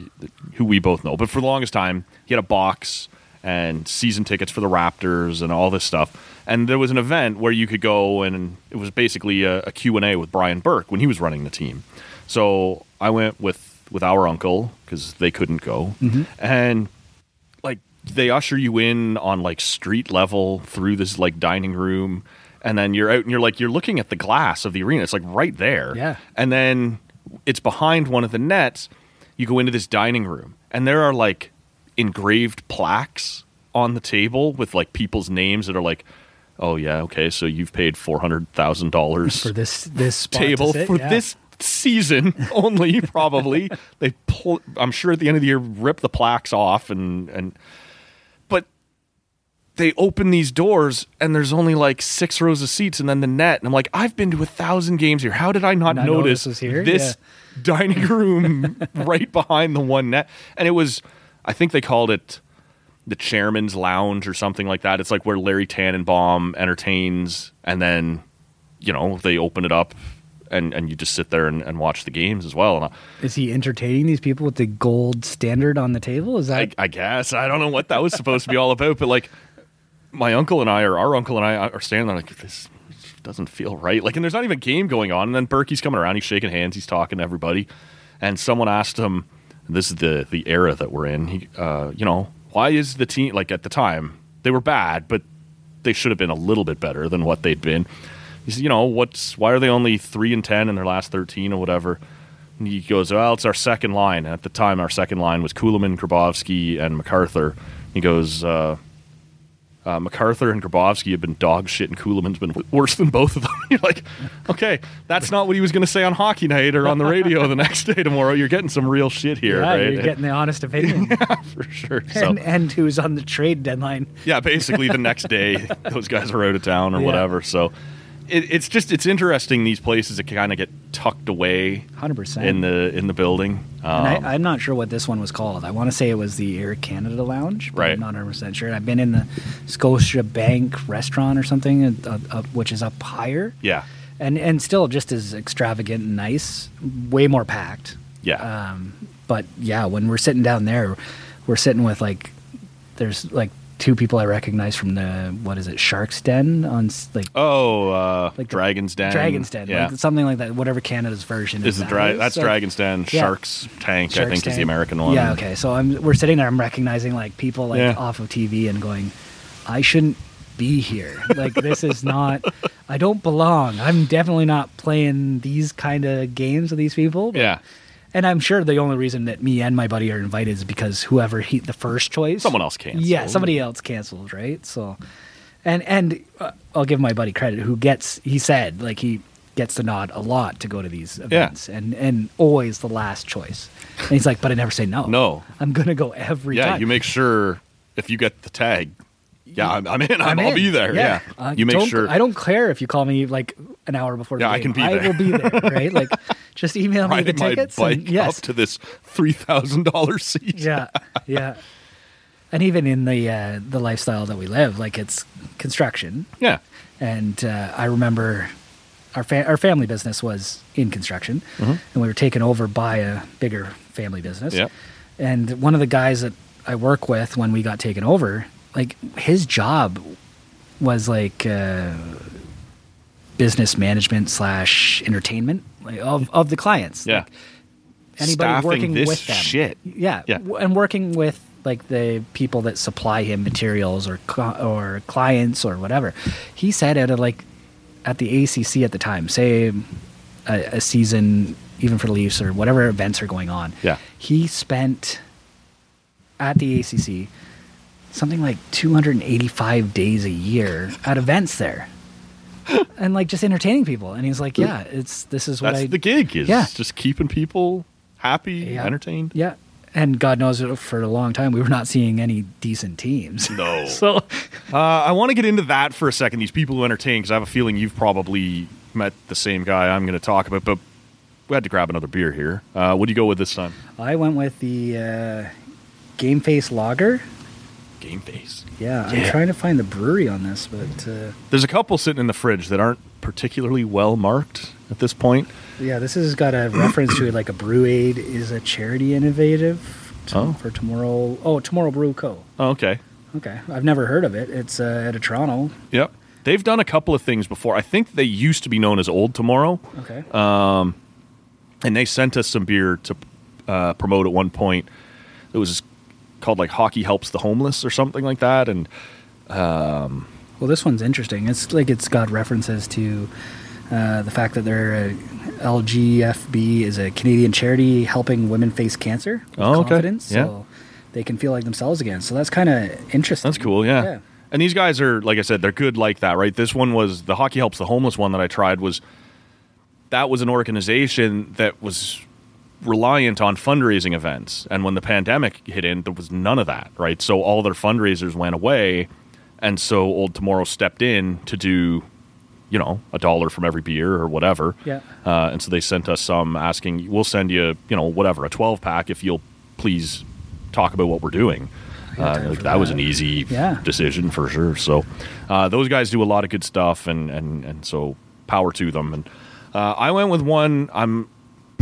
who we both know, but for the longest time, he had a box and season tickets for the Raptors and all this stuff. And there was an event where you could go, and it was basically a, a Q and A with Brian Burke when he was running the team. So I went with with our uncle because they couldn't go, mm-hmm. and like they usher you in on like street level through this like dining room and then you're out and you're like you're looking at the glass of the arena. It's like right there. Yeah. And then it's behind one of the nets. You go into this dining room, and there are like engraved plaques on the table with like people's names that are like, "Oh yeah, okay, so you've paid four hundred thousand dollars for this this table sit, for yeah. this season only probably. They pull i'm sure at the end of the year rip the plaques off and and but they open these doors and there's only like six rows of seats and then the net. And i'm like i've been to a thousand games here. How did i not, Not know notice this this dining room right behind the one net? And it was i think they called it the chairman's lounge or something like that it's like where larry tanenbaum entertains and then you know they open it up and, and you just sit there and, and watch the games as well. And Is he entertaining these people with the gold standard on the table? Is I, that I guess I don't know what that was supposed to be all about, but like my uncle and I, or our uncle and I, are standing there like this doesn't feel right. Like, and there's not even a game going on. And then Burkie's coming around, he's shaking hands, he's talking to everybody, and someone asked him, "This is the the era that we're in. He, uh, you know, why is the team like at the time they were bad, but they should have been a little bit better than what they'd been." He said, "You know, what's why are they only three and ten in their last thirteen or whatever?" And he goes, "Well, it's our second line. At the time, our second line was Kulemin, Grabovski, and MacArthur." He goes, uh, uh, "MacArthur and Grabovski have been dog shit, and Kulemin's been worse than both of them." You're like, "Okay, that's not what he was going to say on Hockey Night or on the radio the next day tomorrow. You're getting some real shit here, yeah, right? you're getting the honest opinion. for sure." So, and and who's on the trade deadline? yeah, basically the next day those guys are out of town or Yeah. whatever. So it, it's just it's interesting these places that kind of get tucked away Hundred percent. in the in the building. Um, And I, I'm not sure what this one was called. I want to say it was the Air Canada Lounge, but Right. I'm not 100 percent sure. I've been in the Scotia Bank restaurant or something, uh, uh, which is up higher, yeah, and and still just as extravagant and nice, way more packed. yeah, Um, but yeah, when we're sitting down there, we're sitting with like, there's like two people I recognize from the what is it, Shark's Den on like oh, uh, like Dragon's Den. Dragon's Den, Yeah, like something like that. Whatever Canada's version is of the that dra- is. that's So- Dragon's Den. Yeah. Shark's Tank, I Shark's think, is the American one. Yeah, okay. So I'm we're sitting there. I'm recognizing like people like Yeah. off of TV and going, I shouldn't be here. Like this is not. I don't belong. I'm definitely not playing these kind of games with these people. Yeah, And I'm sure the only reason that me and my buddy are invited is because whoever he the first choice, Someone else canceled. Yeah, somebody else canceled, right? So, and and uh, I'll give my buddy credit. Who gets? He said like he gets the nod a lot to go to these events, and and always the last choice. And he's like, but I never say no. No. I'm gonna go every yeah. time. Yeah, you make sure if you get the tag. Yeah, I'm, I'm in. I'm, I'm I'll in. be there. Yeah, Uh, you make sure. I don't care if you call me like an hour before. The Yeah, I can be there. I will be there. Right? Like, just email me the riding my tickets. bike and, yes. up to this three thousand dollars seat. yeah, yeah. And even in the uh, the lifestyle that we live, like it's construction, yeah, and uh, I remember our fa- our family business was in construction, Mm-hmm. and we were taken over by a bigger family business. Yeah. And one of the guys that I work with when we got taken over, like his job was like uh, business management slash entertainment like, of of the clients. yeah. Like, anybody Staffing working this with them. shit. Yeah, Yeah. and working with like the people that supply him materials or or clients or whatever. He said out of like at the ACC at the time, say a, a season even for the Leafs or whatever events are going on. Yeah. he spent at the ACC something like 285 days a year at events there. and like just entertaining people and he's like yeah it's this is what That's I the gig. Is Yeah. just keeping people happy, Yeah. entertained. Yeah. And God knows for a long time we were not seeing any decent teams. No. so Uh, I want to get into that for a second. These people who entertain, because I have a feeling you've probably met the same guy I'm going to talk about. But we had to grab another beer here. Uh, what do you go with this time? I went with the uh, Game Face Lager. Game Face. Yeah, I'm trying to find the brewery on this, but uh, There's a couple sitting in the fridge that aren't particularly well marked at this point. yeah, this has got a reference to it like a Brew Aid is a charity innovative to, Oh. for tomorrow. Oh, Tomorrow Brew Co. Oh, okay. Okay, I've never heard of it. It's uh, out of Toronto. Yep. They've done a couple of things before. I think they used to be known as Old Tomorrow. Okay. Um, and they sent us some beer to uh, promote at one point. It was called like Hockey Helps the Homeless or something like that. And um, Well, this one's interesting. It's like it's got references to uh, the fact that they're a, LGFB is a Canadian charity helping women face cancer with Oh, okay. confidence, Yeah. so they can feel like themselves again. So that's kind of interesting. That's cool, yeah. Yeah. And these guys are, like I said, they're good like that, right? This one was the Hockey Helps the Homeless one that I tried was that was an organization that was reliant on fundraising events. And when the pandemic hit in, there was none of that, right? So all their fundraisers went away. And so Old Tomorrow stepped in to do, you know, a dollar from every beer or whatever. Yeah. Uh, and so they sent us some asking, we'll send you, you know, whatever, a 12 pack if you'll please talk about what we're doing. Uh, like for that was an easy Yeah. decision for sure. So uh, those guys do a lot of good stuff, and and and so power to them. And uh, I went with one I'm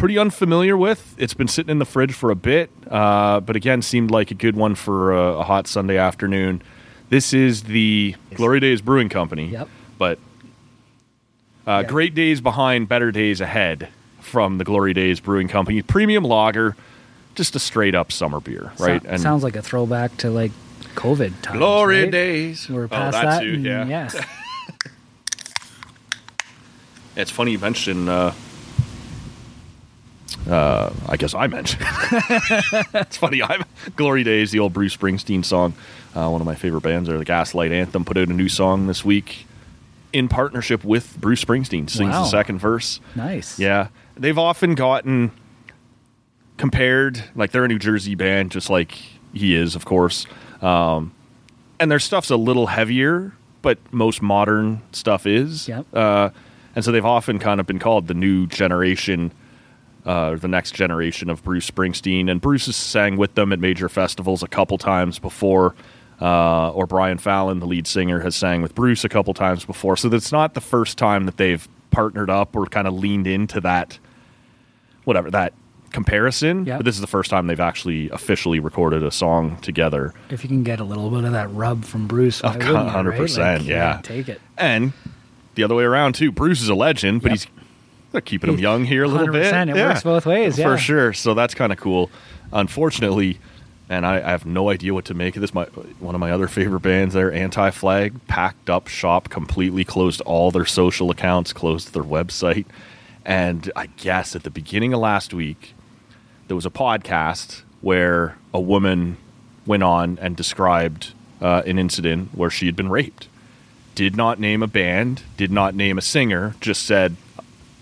pretty unfamiliar with. It's been sitting in the fridge for a bit, uh, but again seemed like a good one for a, a hot Sunday afternoon. This is the Glory Days Brewing Company. Yep. But uh, Yeah. great days behind, better days ahead from the Glory Days Brewing Company. Premium lager, just a straight up summer beer, right? So- sounds like a throwback to like COVID times. Glory right? days. We're Oh, past that that. too, and yeah. yeah. It's funny you mentioned Uh, uh, I guess I mentioned. it's funny. I'm Glory Days, the old Bruce Springsteen song. Uh, one of my favorite bands. There, the Gaslight Anthem put out a new song this week in partnership with Bruce Springsteen. Sings Wow. the second verse. Nice. Yeah, they've often gotten compared. Like they're a New Jersey band, just like he is, of course. Um, and their stuff's a little heavier, but most modern stuff is. Yep. Uh, and so they've often kind of been called the new generation, uh, the next generation of Bruce Springsteen. And Bruce has sang with them at major festivals a couple times before. Uh, or Brian Fallon, the lead singer, has sang with Bruce a couple times before. So that's not the first time that they've partnered up or kind of leaned into that, whatever, that comparison. Yeah. But this is the first time they've actually officially recorded a song together. If you can get a little bit of that rub from Bruce, why Of wouldn't you, 100%, right? Like, yeah. Take it. And the other way around too. Bruce is a legend, but Yep. he's they're keeping them young here a little bit. 100%, it works both ways, for sure. So that's kind of cool. Unfortunately, and I, I have no idea what to make of this. My one of my other favorite bands, there, Anti Flag, packed up shop completely, closed all their social accounts, closed their website, and I guess at the beginning of last week, there was a podcast where a woman went on and described uh, an incident where she had been raped did not name a band, did not name a singer, just said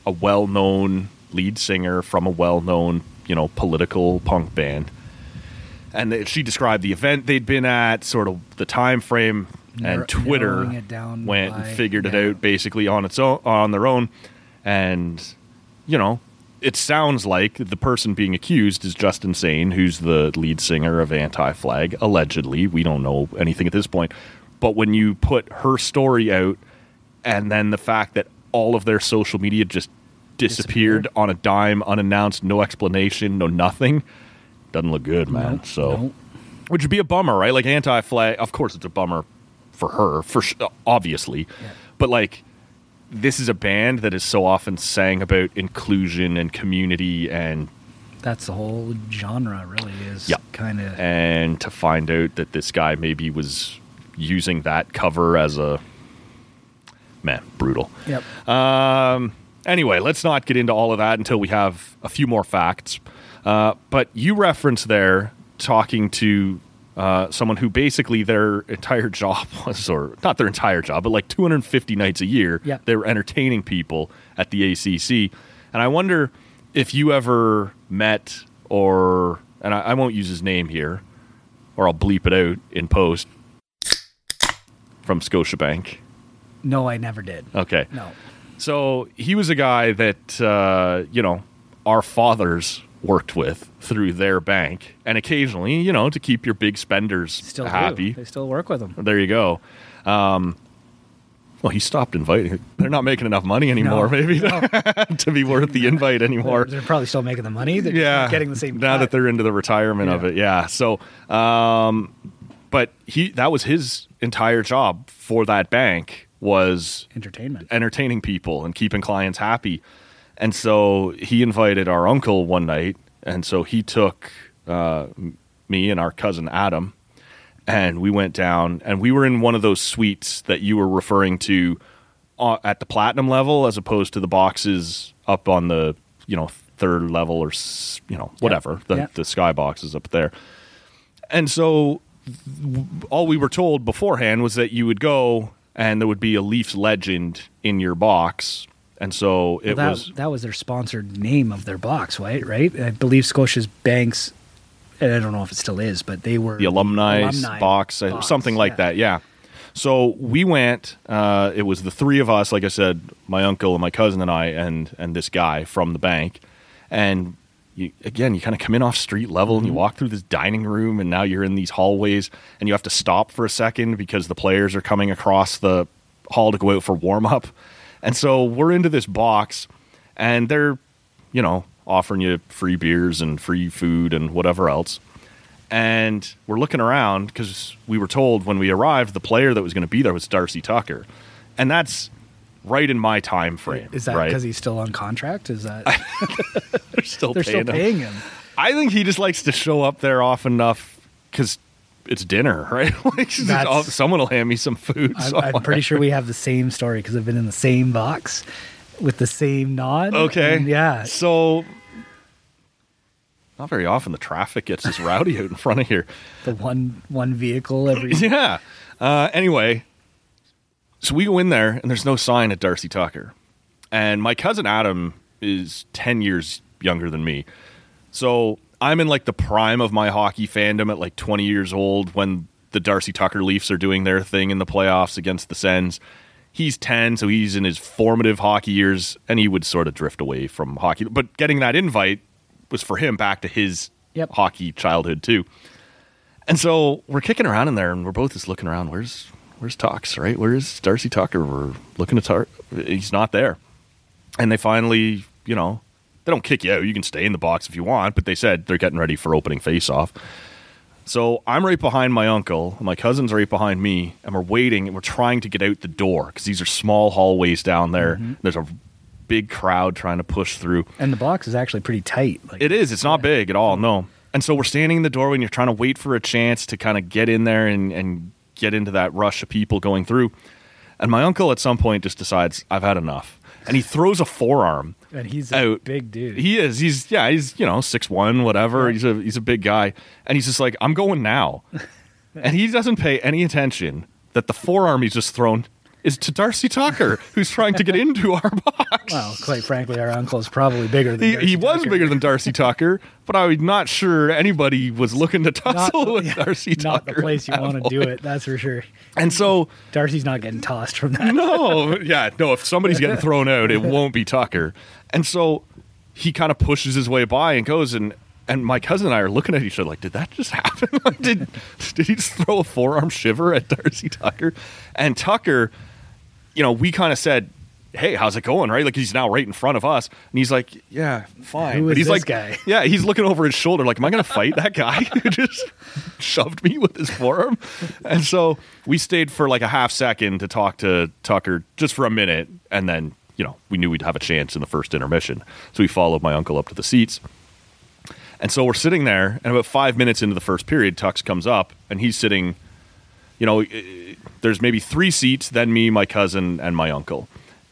a well-known lead singer from a well-known, you know, political punk band. And she described the event they'd been at, sort of the time frame, and Twitter down went by- and figured it out basically on its own, on their own, and you know, it sounds like the person being accused is Justin Sane, who's the lead singer of Anti Flag, allegedly. We don't know anything at this point. But when you put her story out and then the fact that all of their social media just disappeared, Disappeared. on a dime, unannounced, no explanation, no nothing, doesn't look good, man. Nope, so, nope. which would be a bummer, right? Like Anti Flag, of course, it's a bummer for her, for sh- obviously. Yeah. But like, this is a band that is so often sang about inclusion and community and That's the whole genre, really is Yep. kind of. and to find out that this guy maybe was using that cover as a man brutal Yep. um anyway let's not get into all of that until we have a few more facts uh, but you referenced there talking to uh, someone who basically their entire job was, or not their entire job, but like 250 nights a year, Yep. they were entertaining people at the ACC. And I wonder if you ever met or, and I, I won't use his name here, or I'll bleep it out in post from Scotiabank. no, I never did. Okay. No. So he was a guy that uh, you know our fathers worked with through their bank, and occasionally, you know, to keep your big spenders Still do. happy. They still work with them. There you go. Um, well, he stopped inviting. They're not making enough money anymore, No, maybe, no. to be worth the invite They're, anymore. they're probably still making the money. They're yeah, getting the same. now cut. that they're into the retirement of it. Yeah. So, um, but he that was his entire job for that bank was entertainment. entertaining people and keeping clients happy. And so he invited our uncle one night, and so he took uh, me and our cousin Adam, and we went down, and we were in one of those suites that you were referring to uh, at the platinum level, as opposed to the boxes up on the you know third level or you know whatever the Yeah. the sky boxes up there. And so all we were told beforehand was that you would go and there would be a Leafs legend in your box. And so it that, was that was their sponsored name of their box, right? Right? I believe Scotia's Banks, and I don't know if it still is, but they were the alumni, alumni box, uh, box, something like yeah. that. Yeah. So we went. Uh, it was the three of us. Like I said, my uncle and my cousin and I, and and this guy from the bank. And you, again, you kind of come in off street level and you mm-hmm. walk through this dining room, and now you're in these hallways, and you have to stop for a second because the players are coming across the hall to go out for warm up. And so we're into this box, and they're, you know, offering you free beers and free food and whatever else. And we're looking around because we were told when we arrived the player that was going to be there was Darcy Tucker, and that's right in my time frame. Is that right? because he's still on contract? Is that they're still they're paying still him? paying him? I think he just likes to show up there often enough because it's dinner, right? like someone will hand me some food. I'm. I'm pretty sure we have the same story because I've been in the same box with the same nod. Okay. Yeah. So. Not very often the traffic gets this rowdy out in front of here. The one one vehicle every. Yeah. Uh, anyway, so we go in there and there's no sign of Darcy Tucker. And my cousin Adam is 10 years younger than me. So I'm in like the prime of my hockey fandom at like 20 years old when the Darcy Tucker Leafs are doing their thing in the playoffs against the Sens. He's 10, so he's in his formative hockey years and he would sort of drift away from hockey. But getting that invite was for him back to his Yep. hockey childhood too. And so we're kicking around in there, and we're both just looking around. Where's Where's Tux? Right? Where's Darcy Tucker? We're looking at Tar. He's not there. And they finally, you know, they don't kick you out. You can stay in the box if you want, but they said they're getting ready for opening face-off. So I'm right behind my uncle. My cousin's right behind me, and we're waiting, and we're trying to get out the door because these are small hallways down there. Mm-hmm. There's a big crowd trying to push through. And the box is actually pretty tight. Like, It is. It's not big at all. No. And so we're standing in the doorway and you're trying to wait for a chance to kind of get in there and, and get into that rush of people going through. And my uncle at some point just decides, I've had enough. And he throws a forearm. And he's a out. big dude. He is. He's yeah. He's you know six one whatever. He's a he's a big guy, and he's just like I'm going now, and he doesn't pay any attention that the forearm he's just thrown is to Darcy Tucker, who's trying to get into our box. well, quite frankly, our uncle is probably bigger than He, Darcy he was Tucker. bigger than Darcy Tucker, but I'm not sure anybody was looking to tussle with yeah, Darcy not Tucker. the place you want to do it. That's for sure. And so, Darcy's not getting tossed from that. no, yeah, no, if somebody's getting thrown out, it won't be Tucker. And so he kind of pushes his way by and goes and and my cousin and I are looking at each other like, did that just happen? Did did he just throw a forearm shiver at Darcy Tucker? And Tucker, you know, we kind of said, "Hey, how's it going?" Right? Like he's now right in front of us, and he's like, "Yeah, fine." Who but he's this like, guy? Yeah, he's looking over his shoulder, like, "Am I going to fight that guy who just shoved me with his forearm?" And so we stayed for like a half second to talk to Tucker, just for a minute, and then you know we knew we'd have a chance in the first intermission, so we followed my uncle up to the seats. And so we're sitting there, and about five minutes into the first period, Tux comes up, and he's sitting. You know, there's maybe three seats, then me, my cousin, and my uncle,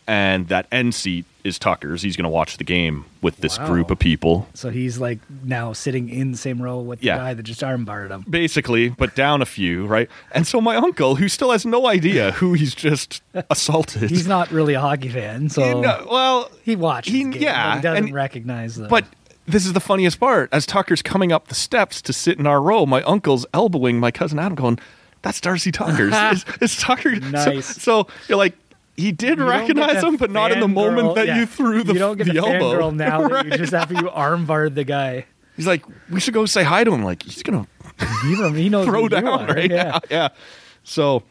and that end seat is Tucker's. He's going to watch the game with this Wow. group of people, So he's like now sitting in the same row with the guy that just armbarred him. basically, but down a few, right? And so my uncle, who still has no idea who he's just assaulted, He's not really a hockey fan, so You know, well, he watches. he- game, yeah, he doesn't and- recognize the. But this is the funniest part. As Tucker's coming up the steps to sit in our row, my uncle's elbowing my cousin Adam, going, "That's Darcy Tucker's. it's, it's Tucker." So- Nice. So, you're like, he did You recognize him, but not in the moment that yeah. you threw the, you don't get the the elbow. fangirl now that you just after you armbarred the guy. He's like, we should go say hi to him. Like, he's gonna he knows throw you down are, right yeah. now. Yeah. So,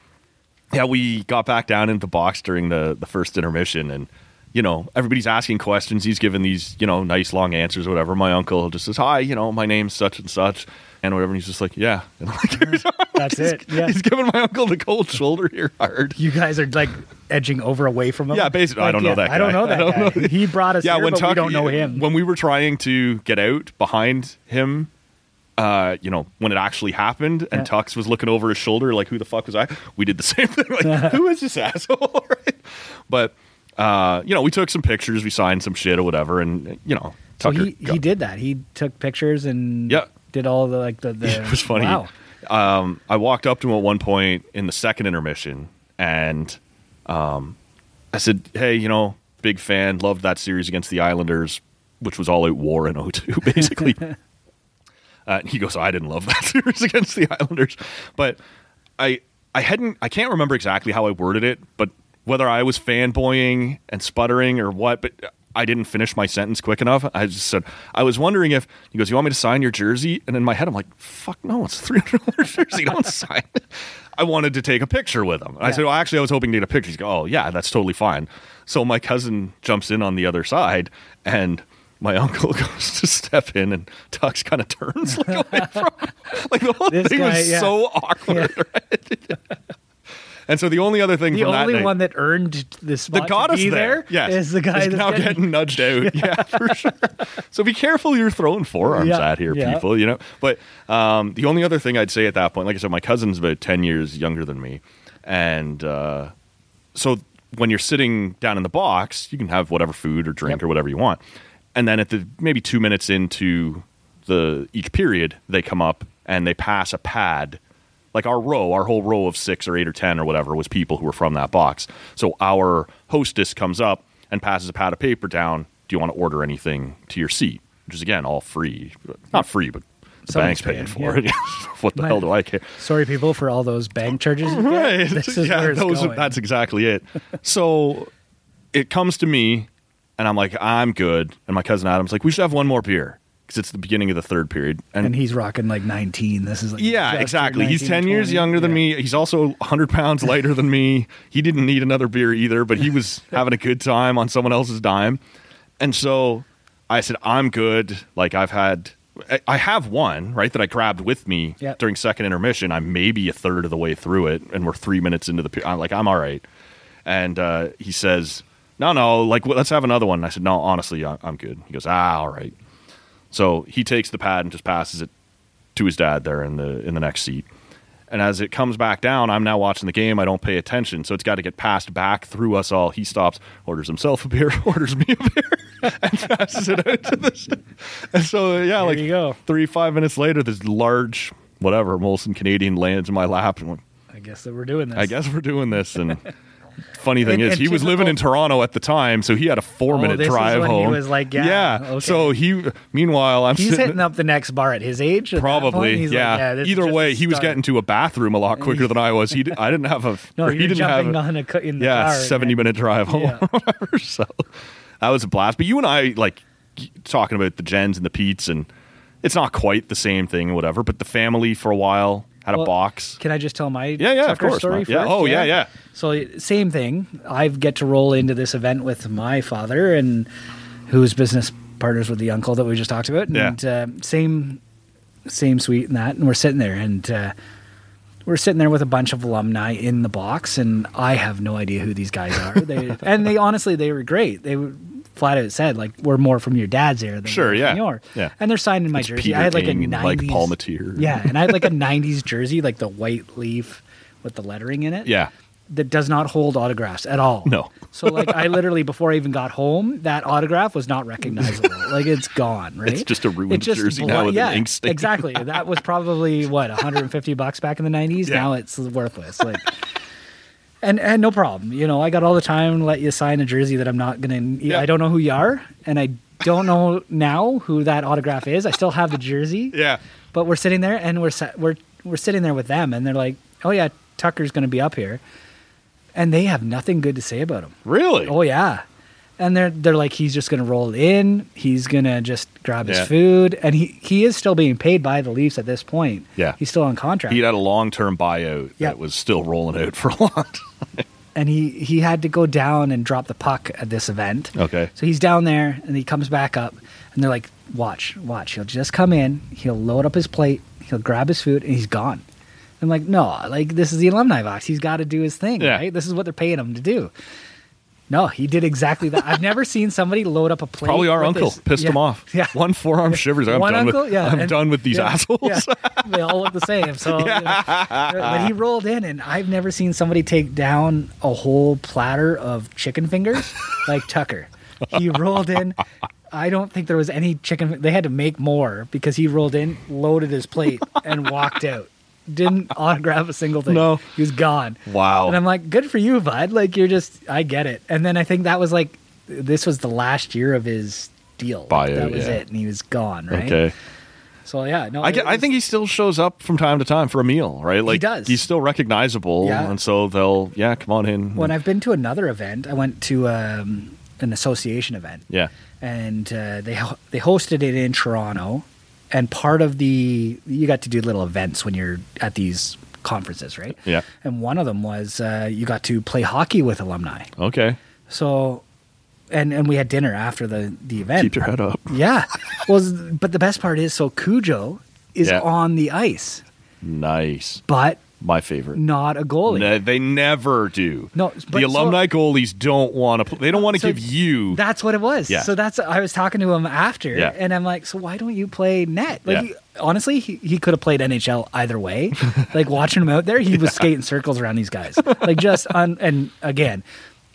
yeah, we got back down into the box during the the first intermission, and you know everybody's asking questions. He's giving these you know nice long answers, or whatever. My uncle just says, "Hi, you know, my name's such and such." And whatever, and he's just like, "Yeah," and I'm like, That's he's, it. Yeah. he's giving my uncle the cold shoulder here hard. You guys are like edging over away from him. Yeah, basically, I don't know yeah, that I don't know that don't guy. know. He brought us yeah, here, when but we don't know him. when we were trying to get out behind him, uh, you know, when it actually happened and Yeah. Tux was looking over his shoulder, like, who the fuck was I? We did the same thing. Like, who is this asshole? right? But, uh, you know, we took some pictures, we signed some shit or whatever, and, you know, So he, got- he did that. He took pictures and Yeah. Did all the like the, the it was funny. Wow. Um, I walked up to him at one point in the second intermission, and um, I said, "Hey, you know, big fan, loved that series against the Islanders, which was all out war in 02, basically." uh, and he goes, "I didn't love that series against the Islanders, but I, I hadn't, I can't remember exactly how I worded it, but whether I was fanboying and sputtering or what, but." I didn't finish my sentence quick enough. I just said, I was wondering if he goes, You want me to sign your jersey? And in my head, I'm like, Fuck no, it's a $300 jersey. Don't sign it. I wanted to take a picture with him. I said, Well, actually, I was hoping to get a picture. He's go, Oh, yeah, that's totally fine. So my cousin jumps in on the other side, and my uncle goes to step in, and Tux kind of turns like away from. Like the whole This thing guy, was yeah. so awkward. right? And so the only other thing The from that only night- one that earned the spot that got to us be there, there yes, is the guy is that's now getting, getting, nudged out. Yeah, for sure. So be careful you're throwing forearms Yeah, at here, yeah. people. You know. But um, the only other thing I'd say at that point, like I said, my cousin's about ten years younger than me, and uh, so when you're sitting down in the box, you can have whatever food or drink Yep. or whatever you want, and then at the maybe two minutes into the each period, they come up and they pass a pad like our row, our whole row of six or eight or ten or whatever was people who were from that box. So our hostess comes up and passes a pad of paper down. Do you want to order anything to your seat? Which is again all free, not free, but the Someone's bank's paying paying, for it. what the My- hell do I care? Sorry, people, for all those bank charges. Right. This is yeah, those that's exactly it. so it comes to me, and I'm like, I'm good. And my cousin Adam's like, we should have one more beer because it's the beginning of the third period. and he's rocking like 19. This is like Yeah, exactly. turned He's 10 19, years younger than Yeah. me. He's also 100 pounds lighter than me. He didn't need another beer either, but he was having a good time on someone else's dime. And so I said, I'm good. Like, I've had, I- have one, right, that I grabbed with me Yeah. during second intermission. I'm maybe a third of the way through it, and we're three minutes into the period. I'm like, I'm all right. And uh, he says, No, no, like, let's have another one. And I said, No, honestly, I'm good. He goes, Ah, all right. So he takes the pad and just passes it to his dad there in the in the next seat. And as it comes back down, I'm now watching the game. I don't pay attention, so it's got to get passed back through us all. He stops, orders himself a beer, orders me a beer, and passes it out to this. And so yeah, like you go. three five minutes later, this large whatever Molson Canadian lands in my lap, and I'm I guess that we're doing this. I guess we're doing this. And funny thing And- is, and he was living in Toronto at the time, so he had a four Oh, minute drive when he was like, yeah, okay. So he, meanwhile, I'm He's sitting, hitting up the next bar at his age. at. Probably, He's like, yeah. Either way, he was getting to a bathroom a lot quicker than I was. He, I didn't have a. No, he didn't have. a- on a co- in the yeah, seventy then- minute drive home. Yeah. whatever. So that was a blast. But you and I like talking about the gens and the Pete's, and it's not quite the same thing, or whatever. But the family for a while had a box. Can I just tell my Yeah, yeah, of course, story. Yeah, first? oh, yeah, yeah. So same thing. I get to roll into this event with my father and who's business partners with the uncle that we just talked about, Yeah. and uh, same same suite and that, and we're sitting there and. Uh, we're sitting there with a bunch of alumni in the box, and I have no idea who these guys are. They and they honestly they were great. They were flat out said like we're more from your dad's era than Sure, yeah. yours. Yeah. and they're signed in my It's jersey. Peter I had like a King like, 90s, Palmateer. Yeah, and I had like a '90s jersey, like the white leaf with the lettering in it. Yeah. that does not hold autographs at all. No. So like I literally before I even got home, that autograph was not recognizable. like it's gone, right? It's just a ruined just jersey now with an ink stain. Exactly. That was probably what 150 bucks back in the 90s. Yeah. Now it's worthless. Like and and no problem. You know, I got all the time to let you sign a jersey that I'm not going to Yeah. I don't know who you are and I don't know now who that autograph is. I still have the jersey. Yeah. But we're sitting there and we're we're we're sitting there with them and they're like, "Oh yeah, Tucker's going to be up here." And they have nothing good to say about him. Really? Oh yeah. And they're they're like he's just going to roll in, he's going to just grab his Yeah. food and he he is still being paid by the Leafs at this point. Yeah. He's still on contract. He had a long term buyout Yeah. that was still rolling out for a long time. and he he had to go down and drop the puck at this event. Okay. So he's down there and he comes back up and they're like, "Watch, watch. He'll just come in, he'll load up his plate, he'll grab his food and he's gone." I'm like, "No, like this is the alumni box. He's got to do his thing, Yeah. right? This is what they're paying him to do." No, he did exactly that. I've never seen somebody load up a plate. Probably our uncle his- pissed yeah, him off. Yeah. One forearm shivers. I'm One done uncle, with. yeah, I'm and- done with these yeah, assholes. yeah. they all look the same. So, you know, but he rolled in, and I've never seen somebody take down a whole platter of chicken fingers like Tucker. He rolled in. I don't think there was any chicken. They had to make more because he rolled in, loaded his plate, and walked out. Didn't autograph a single thing. No. he was gone. Wow. And I'm like, good for you, bud. Like you're just, I get it. And then I think that was like, this was the last year of his deal. Buyout, that was yeah. it, and he was gone. Right. Okay. So yeah, no, I, get, I think he still shows up from time to time for a meal, right? Like he does. He's still recognizable, Yeah. and so they'll, yeah, come on in. when I've been to another event, I went to um, an association event, yeah, and uh, they ho- they hosted it in Toronto. And part of the you got to do little events when you're at these conferences, right? Yeah. And one of them was uh, you got to play hockey with alumni. okay. So, and and we had dinner after the the event. Keep your head up. Yeah. Well, but the best part is, so Cujo is Yeah. on the ice, Nice. but My favorite. not a goalie. They never do. No, the so- alumni goalies don't want to. They don't want to So give you. That's what it was. Yeah. So that's I was talking to him after, Yeah. and I'm like, so why don't you play net? Like, Yeah. he, honestly, he, he could have played NHL either way. like watching him out there, he was skating circles around these guys. Like just on, and again,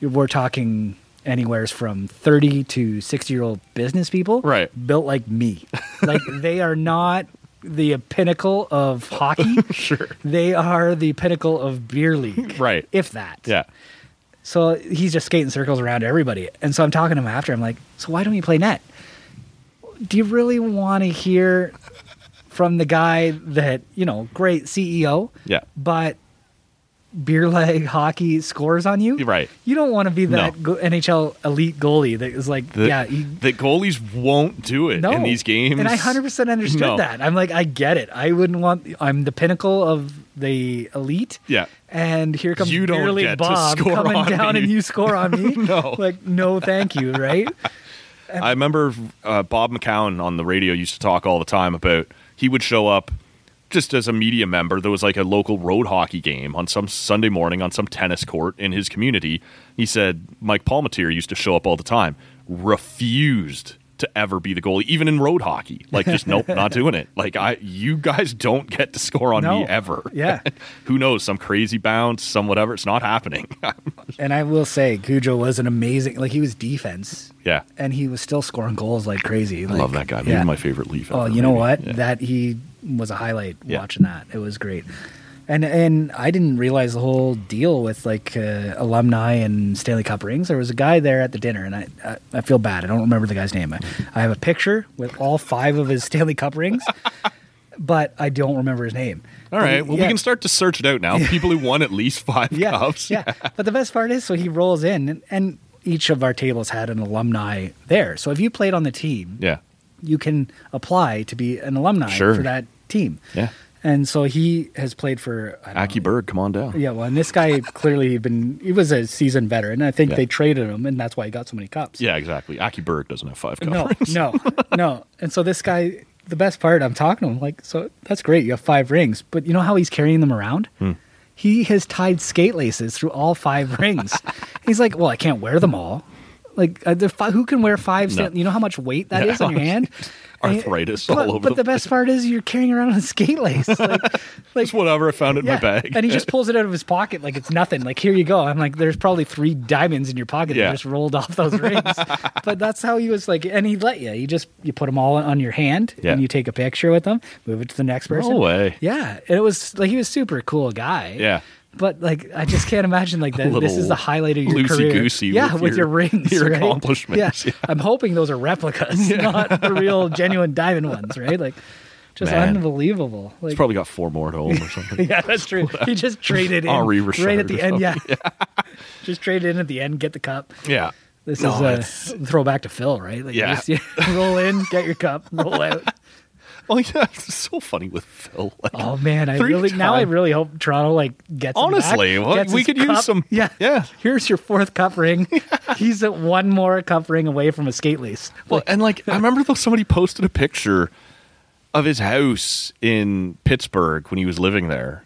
we're talking anywhere from 30 to 60 year old business people, Right. Built like me. Like they are not the pinnacle of hockey. Sure. They are the pinnacle of beer league, Right. If that, yeah. so he's just skating circles around everybody. And so I'm talking to him after. I'm like, so why don't you play net? Do you really want to hear from the guy that, you know, great CEO, Yeah. but beer leg hockey scores on you? Right. You don't want to be that No. go- NHL elite goalie that is like, The, yeah, you, the goalies won't do it no. in these games. And I 100% understood No. that. I'm like, I get it. I wouldn't want, I'm the pinnacle of the elite. Yeah. And here comes You don't Beer League Bob coming down me. and you score on me. No. Like, no, thank you, right? I remember uh, Bob McCown on the radio used to talk all the time about he would show up just as a media member. There was like a local road hockey game on some Sunday morning on some tennis court in his community. He said Mike Palmateer used to show up all the time, refused to ever be the goalie, even in road hockey. Like, just nope, not doing it. Like, I, you guys don't get to score on me ever. Yeah. Who knows? Some crazy bounce, some whatever. It's not happening. And I will say, Cujo was an amazing, like, he was defense. yeah. And he was still scoring goals like crazy. I love that guy. Maybe yeah. my favorite Leaf. Oh, you know maybe. what? Yeah. That he was a highlight Yeah. watching that. It was great. And and I didn't realize the whole deal with like uh, alumni and Stanley Cup rings. There was a guy there at the dinner, and I I, I feel bad. I don't remember the guy's name. I, I have a picture with all five of his Stanley Cup rings, but I don't remember his name. All right. Well, we can start to search it out now. People who won at least five yeah, cups. Yeah. But the best part is, so he rolls in, and, and each of our tables had an alumni there. So if you played on the team, Yeah. you can apply to be an alumni Sure. for that team. Yeah. And so he has played for Aki know. Berg, come on down. Yeah, well, and this guy clearly been he was a seasoned veteran. I think Yeah. they traded him, and that's why he got so many cups. Yeah, exactly. Aki Berg doesn't have five cups. No, no, no. And so this guy, the best part, I'm talking to him like, so that's great. You have five rings, but you know how he's carrying them around? Hmm. He has tied skate laces through all five rings. he's like, well, I can't wear them all. Like, uh, the fi- who can wear five? No. You know how much weight that is Yeah. on your hand? Arthritis but, all over But the the best part is you're carrying around a skate lace. Like, like Just whatever. I found in my bag. and he just pulls it out of his pocket like it's nothing. Like, here you go. I'm like, there's probably three diamonds in your pocket Yeah. that just rolled off those rings. but that's how he was like, and he let you. You just you put them all on your hand Yeah. and you take a picture with them, move it to the next person. No way. Yeah, and it was like he was super cool guy. Yeah. But like, I just can't imagine like that. This is the highlight of your career. loosey-goosey Yeah, with with, your- your, rings, your right? accomplishments, Yeah. yeah. I'm hoping those are replicas, not the real genuine diamond ones, right? Like, just Man. unbelievable. Like, He's probably got four more at home or something. yeah, that's true. He just traded in Henri right Richard at the end. Yeah. just traded in at the end, get the cup. yeah. This No, is a throwback to Phil, right? Like Yeah. just, you roll in, get your cup, roll out. Well, yeah, it's so funny with Phil. Like, Oh man, I really now I really hope Toronto like gets him back, Honestly, well, gets we could use some- Yeah, yeah. Here's your fourth cup ring. He's at one more cup ring away from a skate lace. Well, and like I remember though somebody posted a picture of his house in Pittsburgh when he was living there,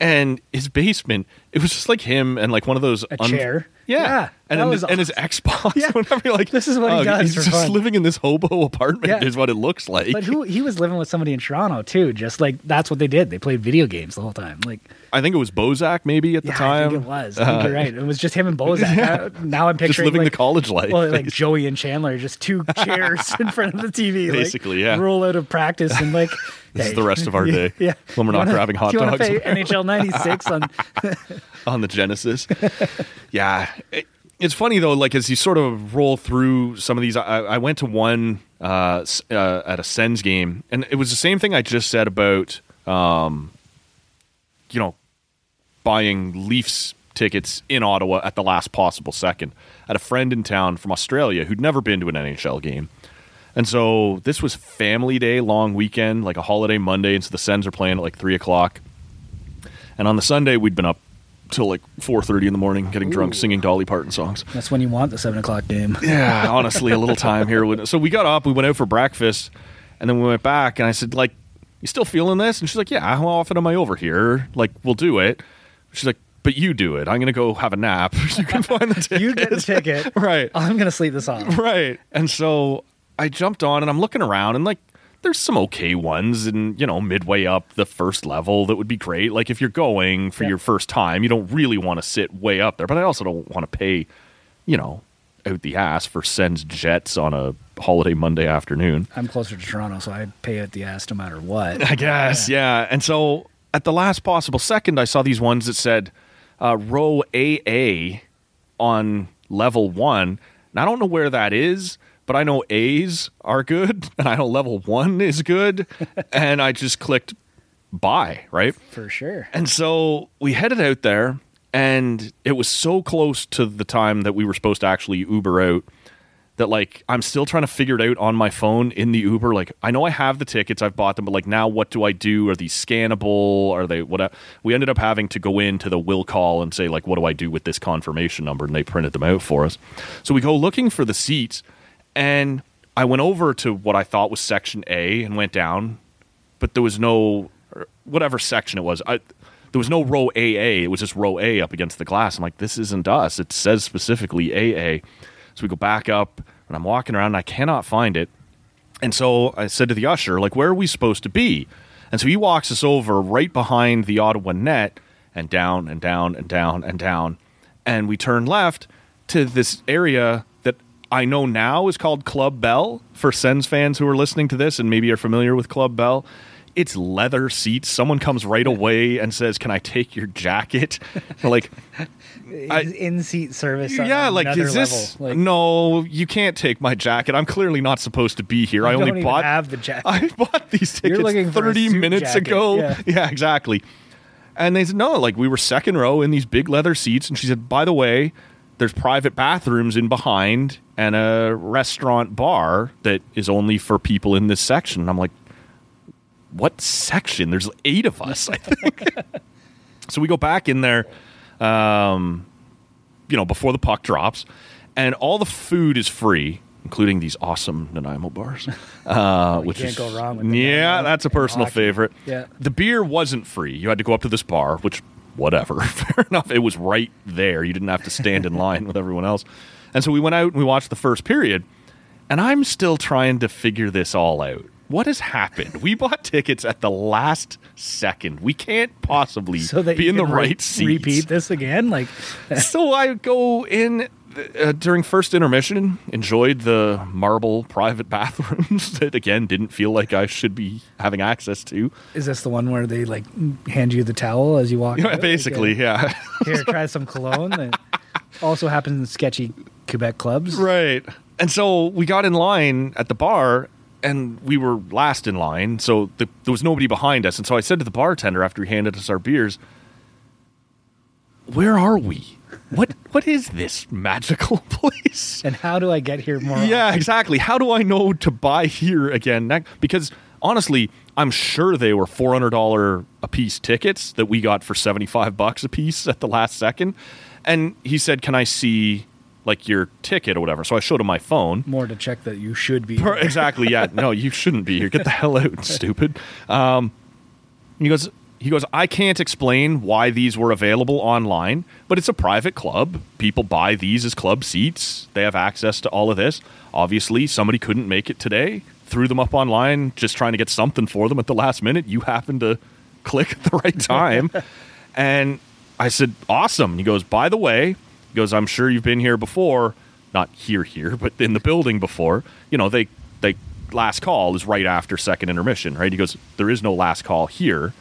and his basement it was just like him and like one of those A chair? Yeah, Yeah, and and, was and his Xbox. Yeah. Whenever you're like, This is what he oh, does He's just fun. living in this hobo apartment. Yeah. Is what it looks like. But who he was living with somebody in Toronto too. Just like that's what they did. They played video games the whole time. Like I think it was Bozak maybe at the yeah, time. I think it was. I think Uh, you're right. It was just him and Bozak. Now, now I'm Just picturing living like, the college life. Well, like Joey and Chandler, just two chairs in front of the TV, like, Basically, yeah. Roll out of practice and like This is the rest of our day. Yeah, When we're not wanna- grabbing hot do you wanna dogs. NHL '96 on on the Genesis. yeah. It- it's funny though, like as you sort of roll through some of these, I, I went to one uh, uh, at a Sens game, and it was the same thing I just said about, um, you know, buying Leafs tickets in Ottawa at the last possible second. I had a friend in town from Australia who'd never been to an NHL game. And so this was family day, long weekend, like a holiday Monday, and so the Sens are playing at like three o'clock. And on the Sunday, we'd been up till like four thirty in the morning, getting drunk, singing Dolly Parton songs. That's when you want the seven o'clock game. Yeah, honestly, a little time here. So we got up, we went out for breakfast, and then we went back, and I said, like, you still feeling this? And she's like, yeah. How often am I over here? Like, we'll do it. She's like, but you do it. I'm gonna go have a nap. you can find the ticket. You get the ticket. right? I'm gonna sleep this off. Right. And so I jumped on and I'm looking around and like there's some okay ones and you know midway up the first level that would be great. Like if you're going for Yeah. your first time, you don't really want to sit way up there, but I also don't want to pay, you know, out the ass for Sens Jets on a holiday Monday afternoon. I'm closer to Toronto, so I pay out the ass no matter what. I guess, yeah. And so at the last possible second, I saw these ones that said uh, row AA on level one. And I don't know where that is, but I know A's are good, and I know level one is good. and I just clicked buy, right? For sure. And so we headed out there, and it was so close to the time that we were supposed to actually Uber out that like I'm still trying to figure it out on my phone in the Uber. Like I know I have the tickets, I've bought them, but like now what do I do? Are these scannable? Are they what? We ended up having to go into the will call and say like, what do I do with this confirmation number? And they printed them out for us. So we go looking for the seats, and I went over to what I thought was section A and went down, but there was no er, whatever section it was. I there was no row AA. It was just row A up against the glass. I'm like, this isn't us. It says specifically AA. So we go back up, and I'm walking around, and I cannot find it. And so I said to the usher, like, where are we supposed to be? And so he walks us over right behind the Ottawa net and down and down and down and down. And we turn left to this area that I know now is called Club Bell for Sens fans who are listening to this and maybe are familiar with Club Bell. It's leather seats. Someone comes right away and says, Can I take your jacket? Like, in seat service. on yeah, like is this? Like, no, you can't take my jacket. I'm clearly not supposed to be here. I only bought. have the jacket. I bought these tickets looking for 30 minutes jacket, ago. yeah. exactly. And they said no, like we were second row in these big leather seats, and she said, by the way, there's private bathrooms in behind and a restaurant bar that is only for people in this section. I'm like, what section? There's eight of us, I think. so we go back in there, um, you know, before the puck drops, and all the food is free, including these awesome Nanaimo bars. Uh, you which can't is, go wrong with Yeah, Nanaimo that's a personal hockey. favorite. Yeah. The beer wasn't free. You had to go up to this bar, which whatever. Fair enough. It was right there. You didn't have to stand in line with everyone else. And so we went out and we watched the first period. And I'm still trying to figure this all out. What has happened? We bought tickets at the last second. We can't possibly so that be in the re- right seats. Repeat this again, like so I go in uh, during first intermission, enjoyed the marble private bathrooms that again didn't feel like I should be having access to. is this the one where they like hand you the towel as you walk? out? Basically, uh, yeah. here, try some cologne. That also happens in sketchy Quebec clubs. Right. And so we got in line at the bar and we were last in line. So the, there was nobody behind us. And so I said to the bartender after he handed us our beers, Where are we? What What is this magical place? And how do I get here more? Yeah, exactly. How do I know to buy here again? Because honestly, I'm sure they were four hundred dollar a piece tickets that we got for seventy five bucks a piece at the last second. And he said, "Can I see like your ticket or whatever?" So I showed him my phone. More to check that you should be. Per- exactly. Yeah. No, you shouldn't be here. Get the hell out, stupid. Um, he goes, he goes, I can't explain why these were available online, but it's a private club. People buy these as club seats. They have access to all of this. Obviously, somebody couldn't make it today, threw them up online just trying to get something for them at the last minute. You happened to click at the right time. and I said, Awesome. He goes, By the way, he goes, I'm sure you've been here before, not here, here, but in the building before. You know, they, they, last call is right after second intermission, right? He goes, There is no last call here.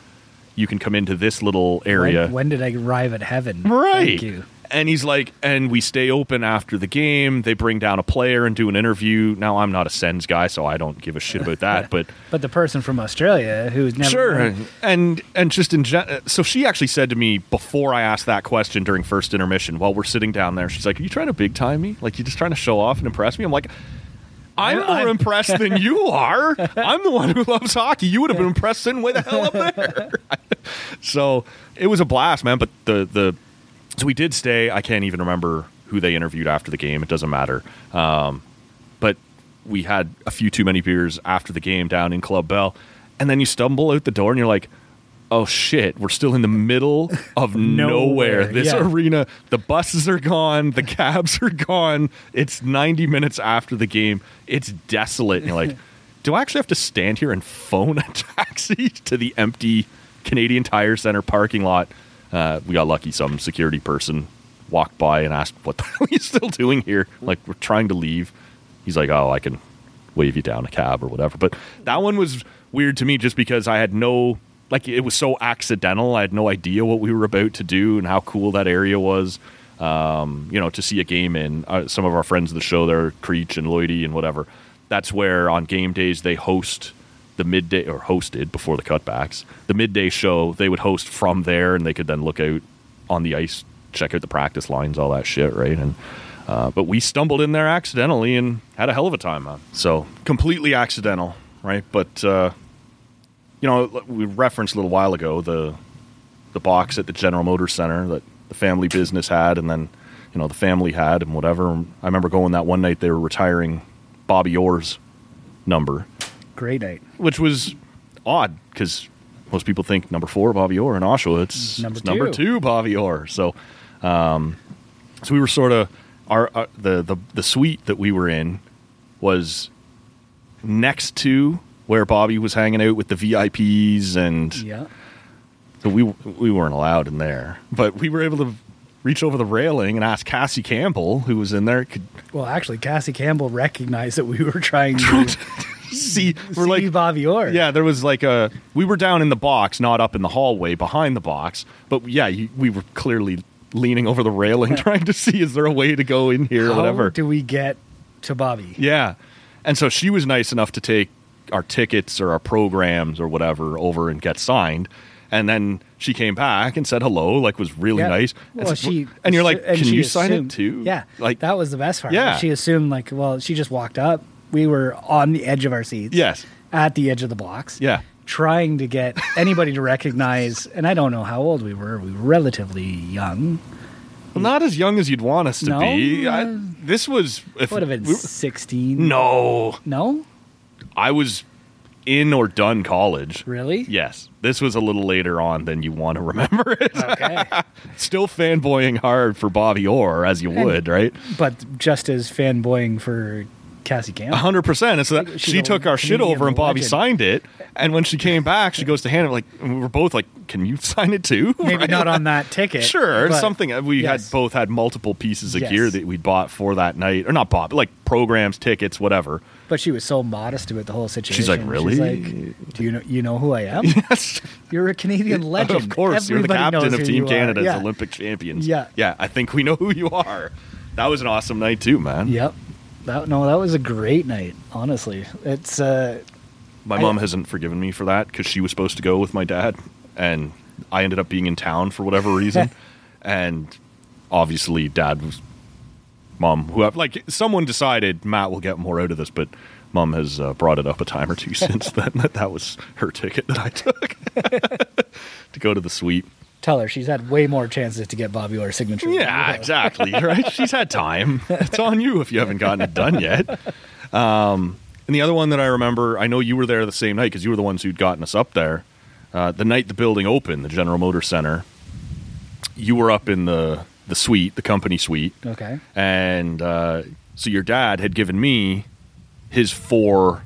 You can come into this little area. When, when did I arrive at heaven? Right. Thank you. And he's like, and we stay open after the game. They bring down a player and do an interview. Now, I'm not a Sens guy, so I don't give a shit about that. But But the person from Australia who's never sure, and and just in gen- so she actually said to me before I asked that question during first intermission while we're sitting down there, she's like, "Are you trying to big time me? Like you're just trying to show off and impress me?" I'm like. I'm more I'm- impressed than you are. I'm the one who loves hockey. You would have been impressed sitting way the hell up there. so it was a blast, man. But the the so we did stay. I can't even remember who they interviewed after the game. It doesn't matter. Um, but we had a few too many beers after the game down in Club Bell, and then you stumble out the door and you're like, "Oh shit, we're still in the middle of nowhere. Nowhere, This yeah. arena, the buses are gone, the cabs are gone. It's 90 minutes after the game. It's desolate." And you're like, "Do I actually have to stand here and phone a taxi to the empty Canadian Tire Center parking lot?" Uh, we got lucky. Some security person walked by and asked, "What the hell are you still doing here?" Like we're trying to leave. He's like, "Oh, I can wave you down a cab or whatever." But that one was weird to me just because I had no like it was so accidental. I had no idea what we were about to do and how cool that area was. Um, you know, to see a game in uh, some of our friends of the show there, Creech and Lloydie and whatever. That's where on game days they host the midday or hosted before the cutbacks the midday show. They would host from there, and they could then look out on the ice, check out the practice lines, all that shit, right? And uh, but we stumbled in there accidentally and had a hell of a time, man. So completely accidental, right? But uh, you know, we referenced a little while ago the the box at the General Motors Center that the family business had, and then you know the family had, and whatever. I remember going that one night they were retiring Bobby Orr's number, Great night. which was odd because most people think number four Bobby Orr in Oshawa. It's Number it's number two. two Bobby Orr. So, um, so we were sort of our, our the the the suite that we were in was next to where Bobby was hanging out with the VIPs, and Yeah. so we we weren't allowed in there, but we were able to reach over the railing and ask Cassie Campbell, who was in there, could Well, actually, Cassie Campbell recognized that we were trying to see. We're see like Bobby Orr. Yeah, there was like a. We were down in the box, not up in the hallway behind the box. But yeah, you, we were clearly leaning over the railing, trying to see is there a way to go in here or How whatever. do we get to Bobby? yeah, and so she was nice enough to take our tickets or our programs or whatever over and get signed. And then she came back and said hello, like was really Yeah. nice. And, Well, said, she and you're like, and can she you sign it too? Yeah, like that was the best part. Yeah. she assumed like, well, she just walked up. We were on the edge of our seats. Yes. at the edge of the blocks. Yeah. trying to get anybody to recognize. And I don't know how old we were. We were relatively young. Well, not as young as you'd want us to No? be. I, this was if Would have been we- sixteen. no. no, I was in or done college. really. Yes, this was a little later on than you want to remember it. Okay, Still fanboying hard for Bobby Orr as you would, right? but just as fanboying for Cassie Campbell. hundred percent. And so that, She's she took our shit over, and Bobby legend. signed it. And when she came back, she goes to hand it like and we were both like, "Can you sign it too?" Maybe Right? not on that ticket. Sure, something we yes. had both had multiple pieces of Yes. gear that we bought for that night, or not bought, but like programs, tickets, whatever. But she was so modest about the whole situation. She's like, "Really?" like, Do you know? You know who I am? Yes, You're a Canadian legend. of course, you're the captain of Team. Canada's Yeah. Olympic champions. Yeah. yeah, I think we know who you are. That was an awesome night too, man. Yep. That no, that was a great night. Honestly, it's uh, My I- mom hasn't forgiven me for that because she was supposed to go with my dad, and I ended up being in town for whatever reason. and obviously, dad was mom. Who have like someone decided Matt will get more out of this, but mom has uh, brought it up a time or two since then that that was her ticket that I took to go to the suite. Tell her she's had way more chances to get Bobby Orr's signature. Yeah, exactly. Right? She's had time. It's on you if you haven't gotten it done yet. Um, and the other one that I remember, I know you were there the same night because you were the ones who'd gotten us up there. uh, the night the building opened, the General Motors Center. You were up in the the suite, the company suite, Okay. and uh, so your dad had given me his four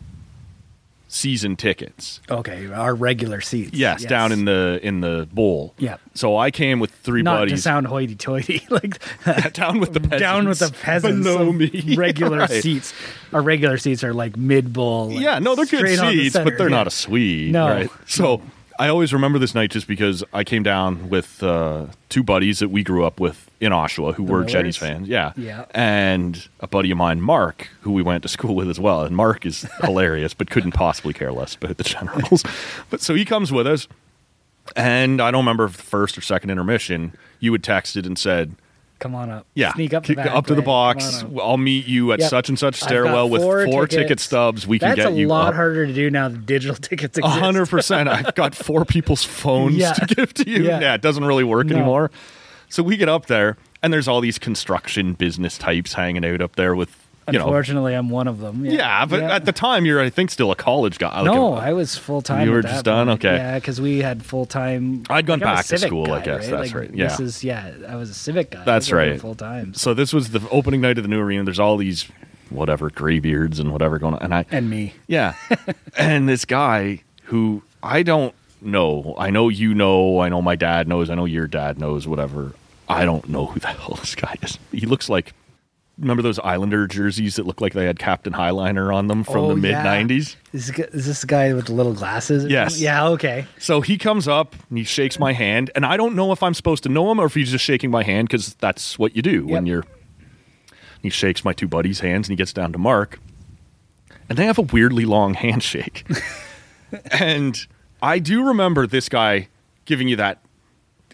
season tickets. Okay. Our regular seats. Yes, down in the in the bowl. Yeah. So I came with three Not to buddies sound hoity-toity, like down with the peasants, down with the peasants. below me. Regular Right. seats. Our regular seats are like mid bowl. like, Yeah, no, they're good on the seats, but they're yeah. not a suite. No. right? So I always remember this night just because I came down with uh, two buddies that we grew up with in Oshawa who were Millers? Jenny's fans. Yeah. Yeah. And a buddy of mine, Mark, who we went to school with as well. And Mark is hilarious, but couldn't possibly care less about the Generals. but so he comes with us. And I don't remember if the first or second intermission, you had texted and said, Come on up. yeah, Sneak up the kick- up to the box. I'll meet you at Yep. such and such stairwell with four four ticket stubs. We That's can get you. That's a lot up. harder to do now that digital tickets A exist. hundred percent. I've got four people's phones Yeah. to give to you. Yeah. Yeah. it doesn't really work No. anymore. So we get up there, and there's all these construction business types hanging out up there with, you know. Unfortunately, I'm one of them. Yeah, but at the time, you're, I think, still a college guy. Like, no, uh, I was full time. You were just done? point. Okay. Yeah, because we had full time. I'd gone back to school, I guess. That's Like, right. This Yeah. is yeah. I was a civic guy. That's right. Full time. So this was the opening night of the new arena. There's all these, whatever, graybeards and whatever going on. And I, And me. Yeah. and this guy who I don't know. I know you know. I know my dad knows. I know your dad knows, whatever. I don't know who the hell this guy is. He looks like. Remember those Islander jerseys that look like they had Captain Highliner on them from Oh, the mid yeah. 90s? Is, this guy- is this the guy with the little glasses? Yes. Yeah. Okay. So he comes up and he shakes my hand, and I don't know if I'm supposed to know him or if he's just shaking my hand because that's what you do when you're. He shakes my two buddies' hands and he gets down to Mark, and they have a weirdly long handshake. and I do remember this guy giving you that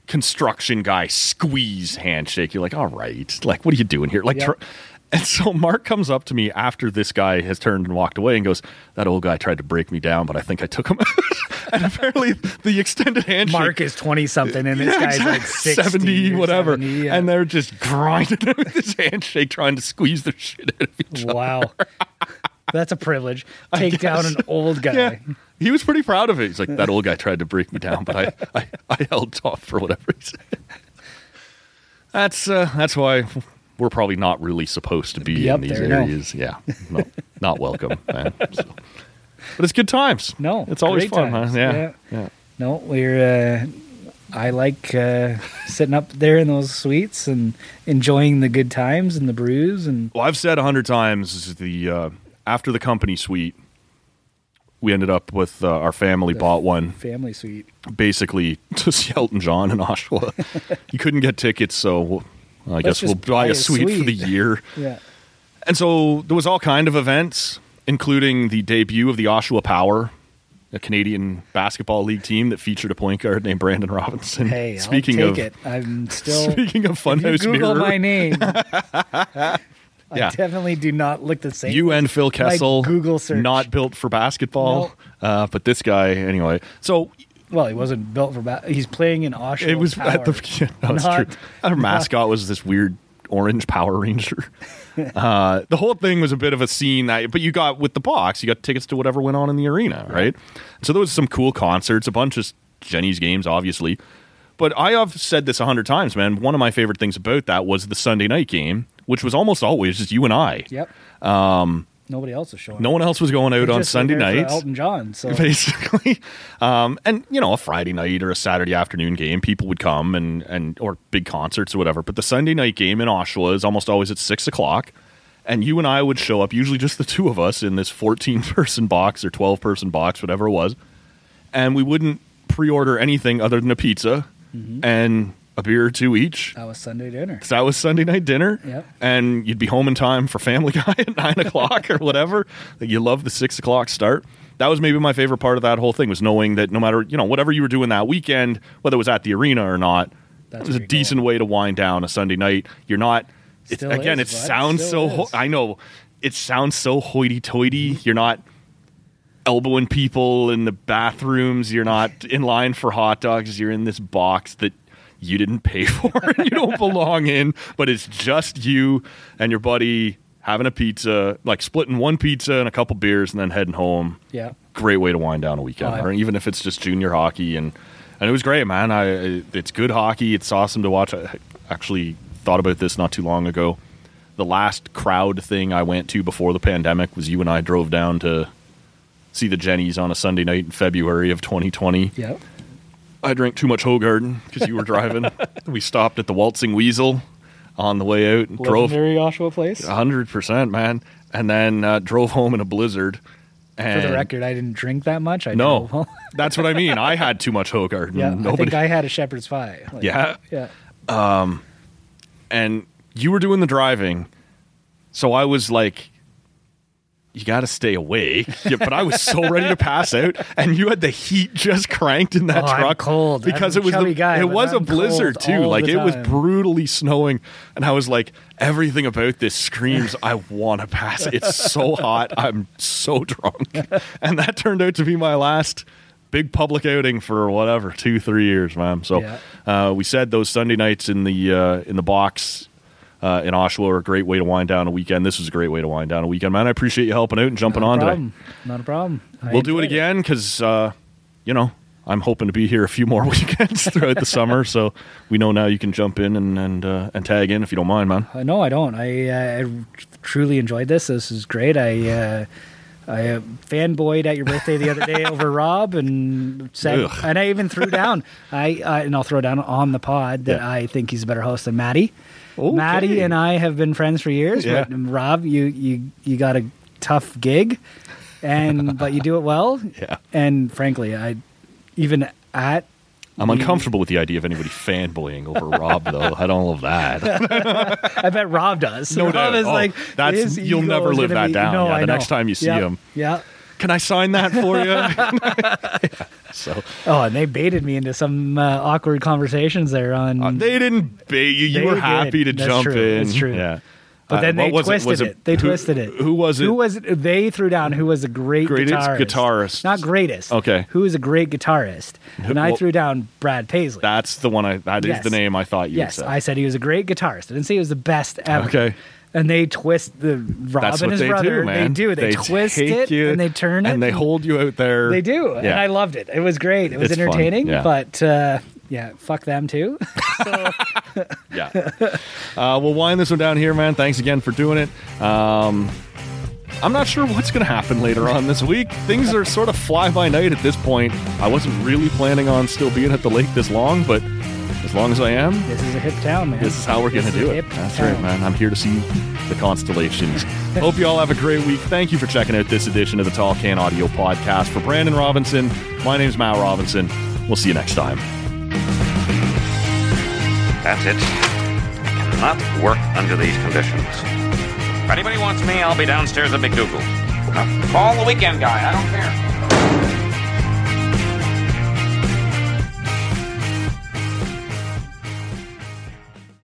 construction guy squeeze handshake. You're like, all right, like what are you doing here? Like, Yep. tr- and so Mark comes up to me after this guy has turned and walked away and goes, "That old guy tried to break me down, but I think I took him." and apparently, the extended handshake. Mark is twenty something, and this Yeah, guy's like 60 70, or whatever. 70, yeah. And they're just grinding with this handshake, trying to squeeze the shit out of each other. wow. That's a privilege. Take down an old guy. Yeah. He was pretty proud of it. He's like, that old guy tried to break me down, but I, I, I held tough for whatever reason. That's uh, that's why we're probably not really supposed to be, Be in these there, no. areas. Yeah, no, not welcome. man. So- But it's good times. No, it's always fun. times. Huh? Yeah, Yeah. yeah. No, we're. Uh, I like uh, sitting up there in those suites and enjoying the good times and the brews and Well, I've said a hundred times the uh, after the company suite, we ended up with uh, our family bought one family suite. basically to see Elton John in Oshawa. you couldn't get tickets, so I guess we'll buy buy a a suite, for the year. Yeah. And so there was all kind of events, including the debut of the Oshawa Power, a Canadian basketball league team that featured a point guard named Brandon Robinson. Hey, speaking of it. I'm still. speaking of Funhouse Google Mirror, my name. Yeah. I definitely do not look the same. you and Phil Kessel, Google search. not built for basketball, uh, but this guy anyway. So Well, he wasn't built for. Ba- he's playing in Oshawa. it was at the yeah, it's Not- true. Our mascot was this weird orange Power Ranger. uh, the whole thing was a bit of a scene that, but you got with the box, you got tickets to whatever went on in the arena, right? So there was some cool concerts, a bunch of Jenny's games, obviously. But I have said this a hundred times, man. One of my favorite things about that was the Sunday night game, which was almost always just you and I. Yep. Um, Nobody else was showing. No one else was going out on Sunday nights. Elton John. So basically. Um, and you know, a Friday night or a Saturday afternoon game, people would come and and or big concerts or whatever. But the Sunday night game in Oshawa is almost always at six o'clock, and you and I would show up, usually just the two of us in this fourteen person box or twelve person box, whatever it was, and we wouldn't pre-order anything other than a pizza Mm-hmm. and a beer or two each. that was Sunday dinner. So that was Sunday night dinner. Yep. And you'd be home in time for Family Guy at nine o'clock or whatever. Like, You love the six o'clock start. That was maybe my favorite part of that whole thing was knowing that no matter you know whatever you were doing that weekend, whether it was at the arena or not, That's it was a decent going. way to wind down a Sunday night. You're not. Again, is, it sounds so. Ho- I know it sounds so hoity-toity. You're not elbowing people in the bathrooms. You're not in line for hot dogs. You're in this box that you didn't pay for and you don't belong in, but it's just you and your buddy having a pizza, like splitting one pizza and a couple beers and then heading home. Yeah. great way to wind down a weekend, Oh, yeah. or even if it's just junior hockey. And and it was great, man. I it's good hockey. It's awesome to watch. I actually thought about this not too long ago. The last crowd thing I went to before the pandemic was you and I drove down to see the Jennies on a Sunday night in February of 2020. Yep. I drank too much Hoegaarden because you were driving. we stopped at the Waltzing Weasel on the way out. and Drove Legendary Oshawa Place. hundred percent, man, and then uh, drove home in a blizzard. For the record, I didn't drink that much. I no, drove home. that's what I mean. I had too much Hoegaarden. yeah, I Nobody, think I had a shepherd's pie. Like, Yeah? yeah. and you were doing the driving, so I was like, "You got to stay awake." Yeah, but I was so ready to pass out, and you had the heat just cranked in that Oh, I'm truck cold. because I'm it was a the, guy, it was a I'm blizzard too. Like it was brutally snowing, and I was like, everything about this screams, "I want to pass." It's so hot. I'm so drunk, and that turned out to be my last big public outing for whatever two, three years, man. So Yeah. uh, we said those Sunday nights in the uh, in the box. Uh, in Oshawa are a great way to wind down a weekend. This was a great way to wind down a weekend, man. I appreciate you helping out and jumping on today. problem. Not a problem. I We'll do it again because, uh, you know, I'm hoping to be here a few more weekends throughout the summer. So we know now you can jump in and and, uh, and tag in if you don't mind, man. Uh, no, I don't. I, uh, I truly enjoyed this. This is great. I uh, I uh, fanboyed at your birthday the other day over Rob and said, Ugh. and I even threw down. I uh, and I'll throw down on the pod that Yeah. I think he's a better host than Maddie. Okay. Maddie and I have been friends for years. Yeah. But Rob, you you you got a tough gig, and but you do it well. Yeah. And frankly, I even at I'm uncomfortable with the idea of anybody fanboying over Rob, though. I don't love that. I bet Rob does. No Rob doubt. is Oh, like that's- you'll never live that be- down. No, Yeah, the know. next time you see Yeah, him. Yeah. Can I sign that for you? so Oh, and they baited me into some uh, awkward conversations there on. uh, they didn't bait you. You were did. happy to That's jump true. in. That's true. Yeah. but Uh, then they was twisted Was it. They who- twisted it. Who was it? Who was it? They threw down who was a great Greatest guitarist. guitarist. Not greatest. Okay. Who is a great guitarist? And I threw down Brad Paisley. That's the one. I. That is Yes. the name I thought you yes, say. I said he was a great guitarist. I didn't say he was the best ever. Okay. And they twist the Rob That's and his they brother. do, man. They do. They, twist it you and they turn it and they hold you out there. They do, and I loved it. It was great. It was It's entertaining, yeah. but uh, yeah, fuck them too. so, Yeah. uh, we'll wind this one down here, man. Thanks again for doing it. Um, I'm not sure what's going to happen later on this week. Things are sort of fly by night at this point. I wasn't really planning on still being at the lake this long, but as long as I am, this is a hip town, man. this is how we're going to do it. That's town. right, man. I'm here to see the constellations. Hope you all have a great week. Thank you for checking out this edition of the Tall Can Audio Podcast. For Brandon Robinson, my name's Matt Robinson. We'll see you next time. That's it. I cannot work under these conditions. If anybody wants me, I'll be downstairs at McDougal. Now, call the weekend guy. I don't care.